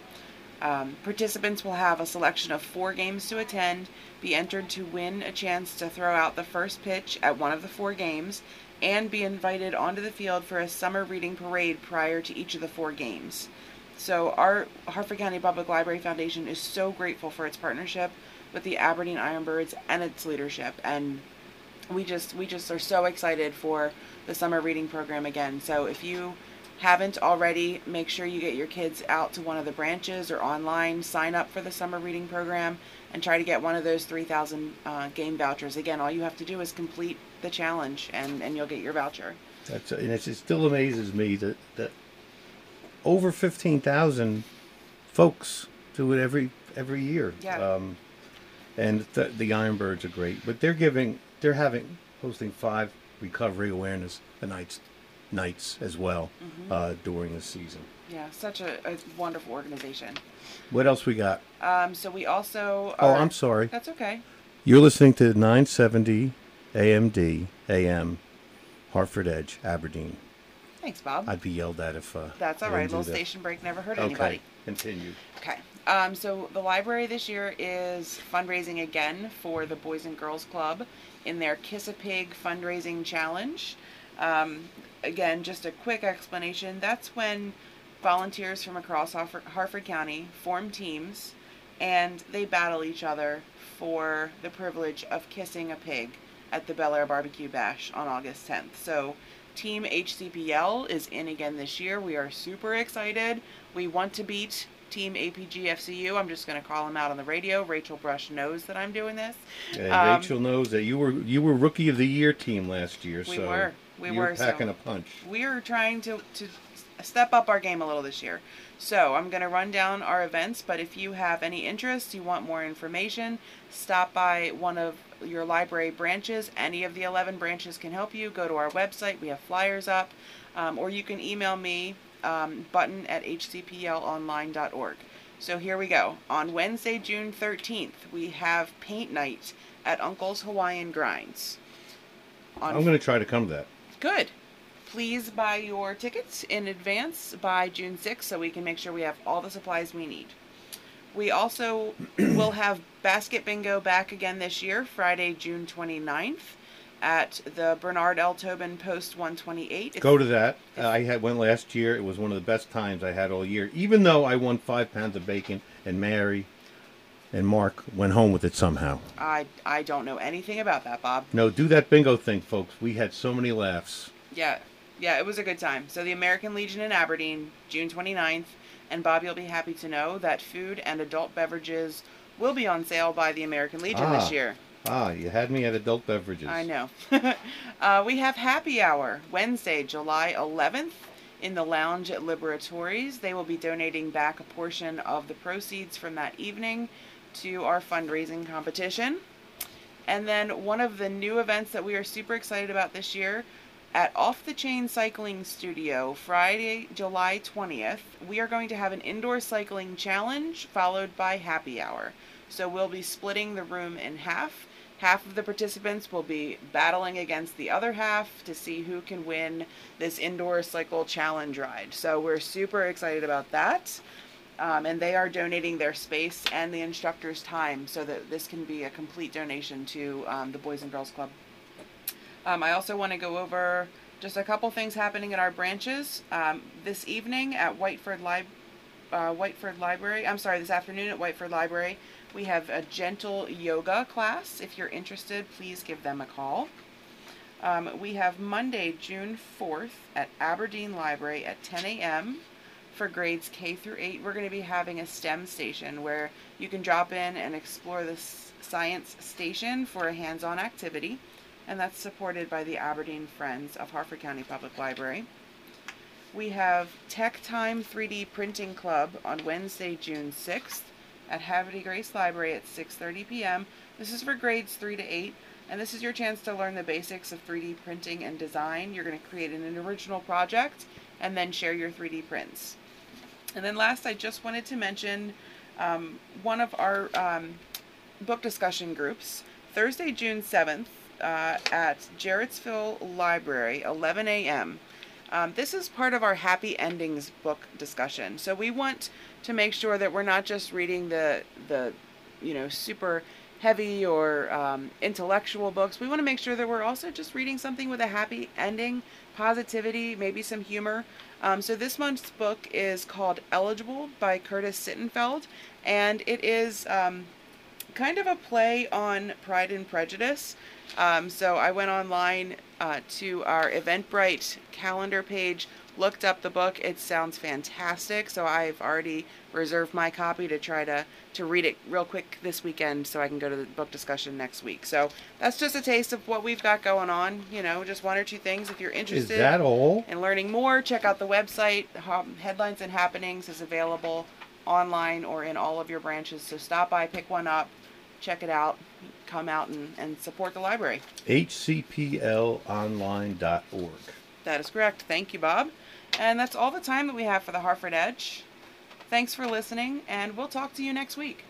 Um, participants will have a selection of four games to attend, be entered to win a chance to throw out the first pitch at one of the four games, and be invited onto the field for a summer reading parade prior to each of the four games. So, our Harford County Public Library Foundation is so grateful for its partnership with the Aberdeen Ironbirds and its leadership, and we just we just are so excited for the summer reading program again. So, if you haven't already, make sure you get your kids out to one of the branches or online, sign up for the summer reading program, and try to get one of those 3,000 uh, game vouchers. Again, all you have to do is complete the challenge, and, and you'll get your voucher. That's and it still amazes me that that over 15,000 folks do it every every year. Yeah. Um, and the, the Ironbirds are great, but they're giving they're having hosting five recovery awareness nights nights as well Mm-hmm. uh, during the season. Yeah, such a, a wonderful organization. What else we got? Um, so we also. Oh, I'm sorry. That's okay. You're listening to 970 AMD AM Harford Edge Aberdeen. Thanks, Bob. I'd be yelled at if uh, That's all right. I right. didn't do Little that. station break never hurt Okay, anybody. continue. Okay. Um, so the library this year is fundraising again for the Boys and Girls Club in their Kiss a Pig fundraising challenge. Um, again, just a quick explanation. That's when volunteers from across Harford, Harford County form teams and they battle each other for the privilege of kissing a pig at the Bel Air Barbecue Bash on August 10th. So, Team HCPL is in again this year. We are super excited. We want to beat Team APG FCU. I'm just going to call them out on the radio. Rachel Brush knows that I'm doing this. And Um, Rachel knows that you were you were rookie of the year team last year. We so were. We you're were, so- packing a punch. we're trying to, to step up our game a little this year. So I'm going to run down our events, but if you have any interest, you want more information, stop by one of your library branches. Any of the 11 branches can help you. Go to our website, we have flyers up, um, or you can email me, um, button at hcplonline.org. So here we go. On Wednesday, June 13th, we have paint night at Uncle's Hawaiian Grinds. On I'm going to try to come to that. Good. Please buy your tickets in advance by June 6th so we can make sure we have all the supplies we need. We also will have basket bingo back again this year, Friday, June 29th at the Bernard L. Tobin Post 128. It's- Go to that. Uh, I had went last year. It was one of the best times I had all year. Even though I won five pounds of bacon, and Mary and Mark went home with it somehow. I, I don't know anything about that, Bob. No, do that bingo thing, folks. We had so many laughs. Yeah, yeah, it was a good time. So the American Legion in Aberdeen, June 29th, and Bob, you'll be happy to know that food and adult beverages will be on sale by the American Legion Ah. this year. Ah, you had me at adult beverages. I know. [laughs] uh, we have happy hour Wednesday, July 11th in the lounge at Liberatore's. They will be donating back a portion of the proceeds from that evening to our fundraising competition. And then one of the new events that we are super excited about this year at Off the Chain Cycling Studio, Friday, July 20th, we are going to have an indoor cycling challenge followed by happy hour. So we'll be splitting the room in half. Half of the participants will be battling against the other half to see who can win this indoor cycle challenge ride. So we're super excited about that. Um, and they are donating their space and the instructor's time so that this can be a complete donation to um, the Boys and Girls Club. Um, I also want to go over just a couple things happening at our branches. Um, this evening at Whiteford, Lib- uh, Whiteford Library, I'm sorry, this afternoon at Whiteford Library, we have a gentle yoga class. If you're interested, please give them a call. Um, we have Monday, June 4th at Aberdeen Library at 10 a.m. for grades K through 8. We're going to be having a STEM station where you can drop in and explore the science station for a hands on activity, and that's supported by the Aberdeen Friends of Harford County Public Library. We have Tech Time 3D Printing Club on Wednesday, June 6th at Havre Grace Library at 6:30 p.m. This is for grades 3 to 8, and this is your chance to learn the basics of 3D printing and design. You're going to create an original project and then share your 3D prints. And then last, I just wanted to mention um, one of our um, book discussion groups, Thursday, June 7th, uh, at Jarrettsville Library, 11 a.m. Um, this is part of our Happy Endings book discussion. So we want to make sure that we're not just reading the the you know super heavy or um, intellectual books. We want to make sure that we're also just reading something with a happy ending, positivity, maybe some humor. Um, so this month's book is called Eligible by Curtis Sittenfeld, and it is um, kind of a play on Pride and Prejudice. Um, so I went online uh, to our Eventbrite calendar page, looked up the book. It sounds fantastic. So I've already reserved my copy to try to to read it real quick this weekend, so I can go to the book discussion next week. So that's just a taste of what we've got going on. You know, just one or two things. If you're Is interested that all? in learning more, check out the website. Headlines and Happenings is available online or in all of your branches. So stop by, pick one up, check it out, come out and, and support the library. hcplonline.org. That is correct. Thank you, Bob. And that's all the time that we have for the Harford Edge. Thanks for listening, and we'll talk to you next week.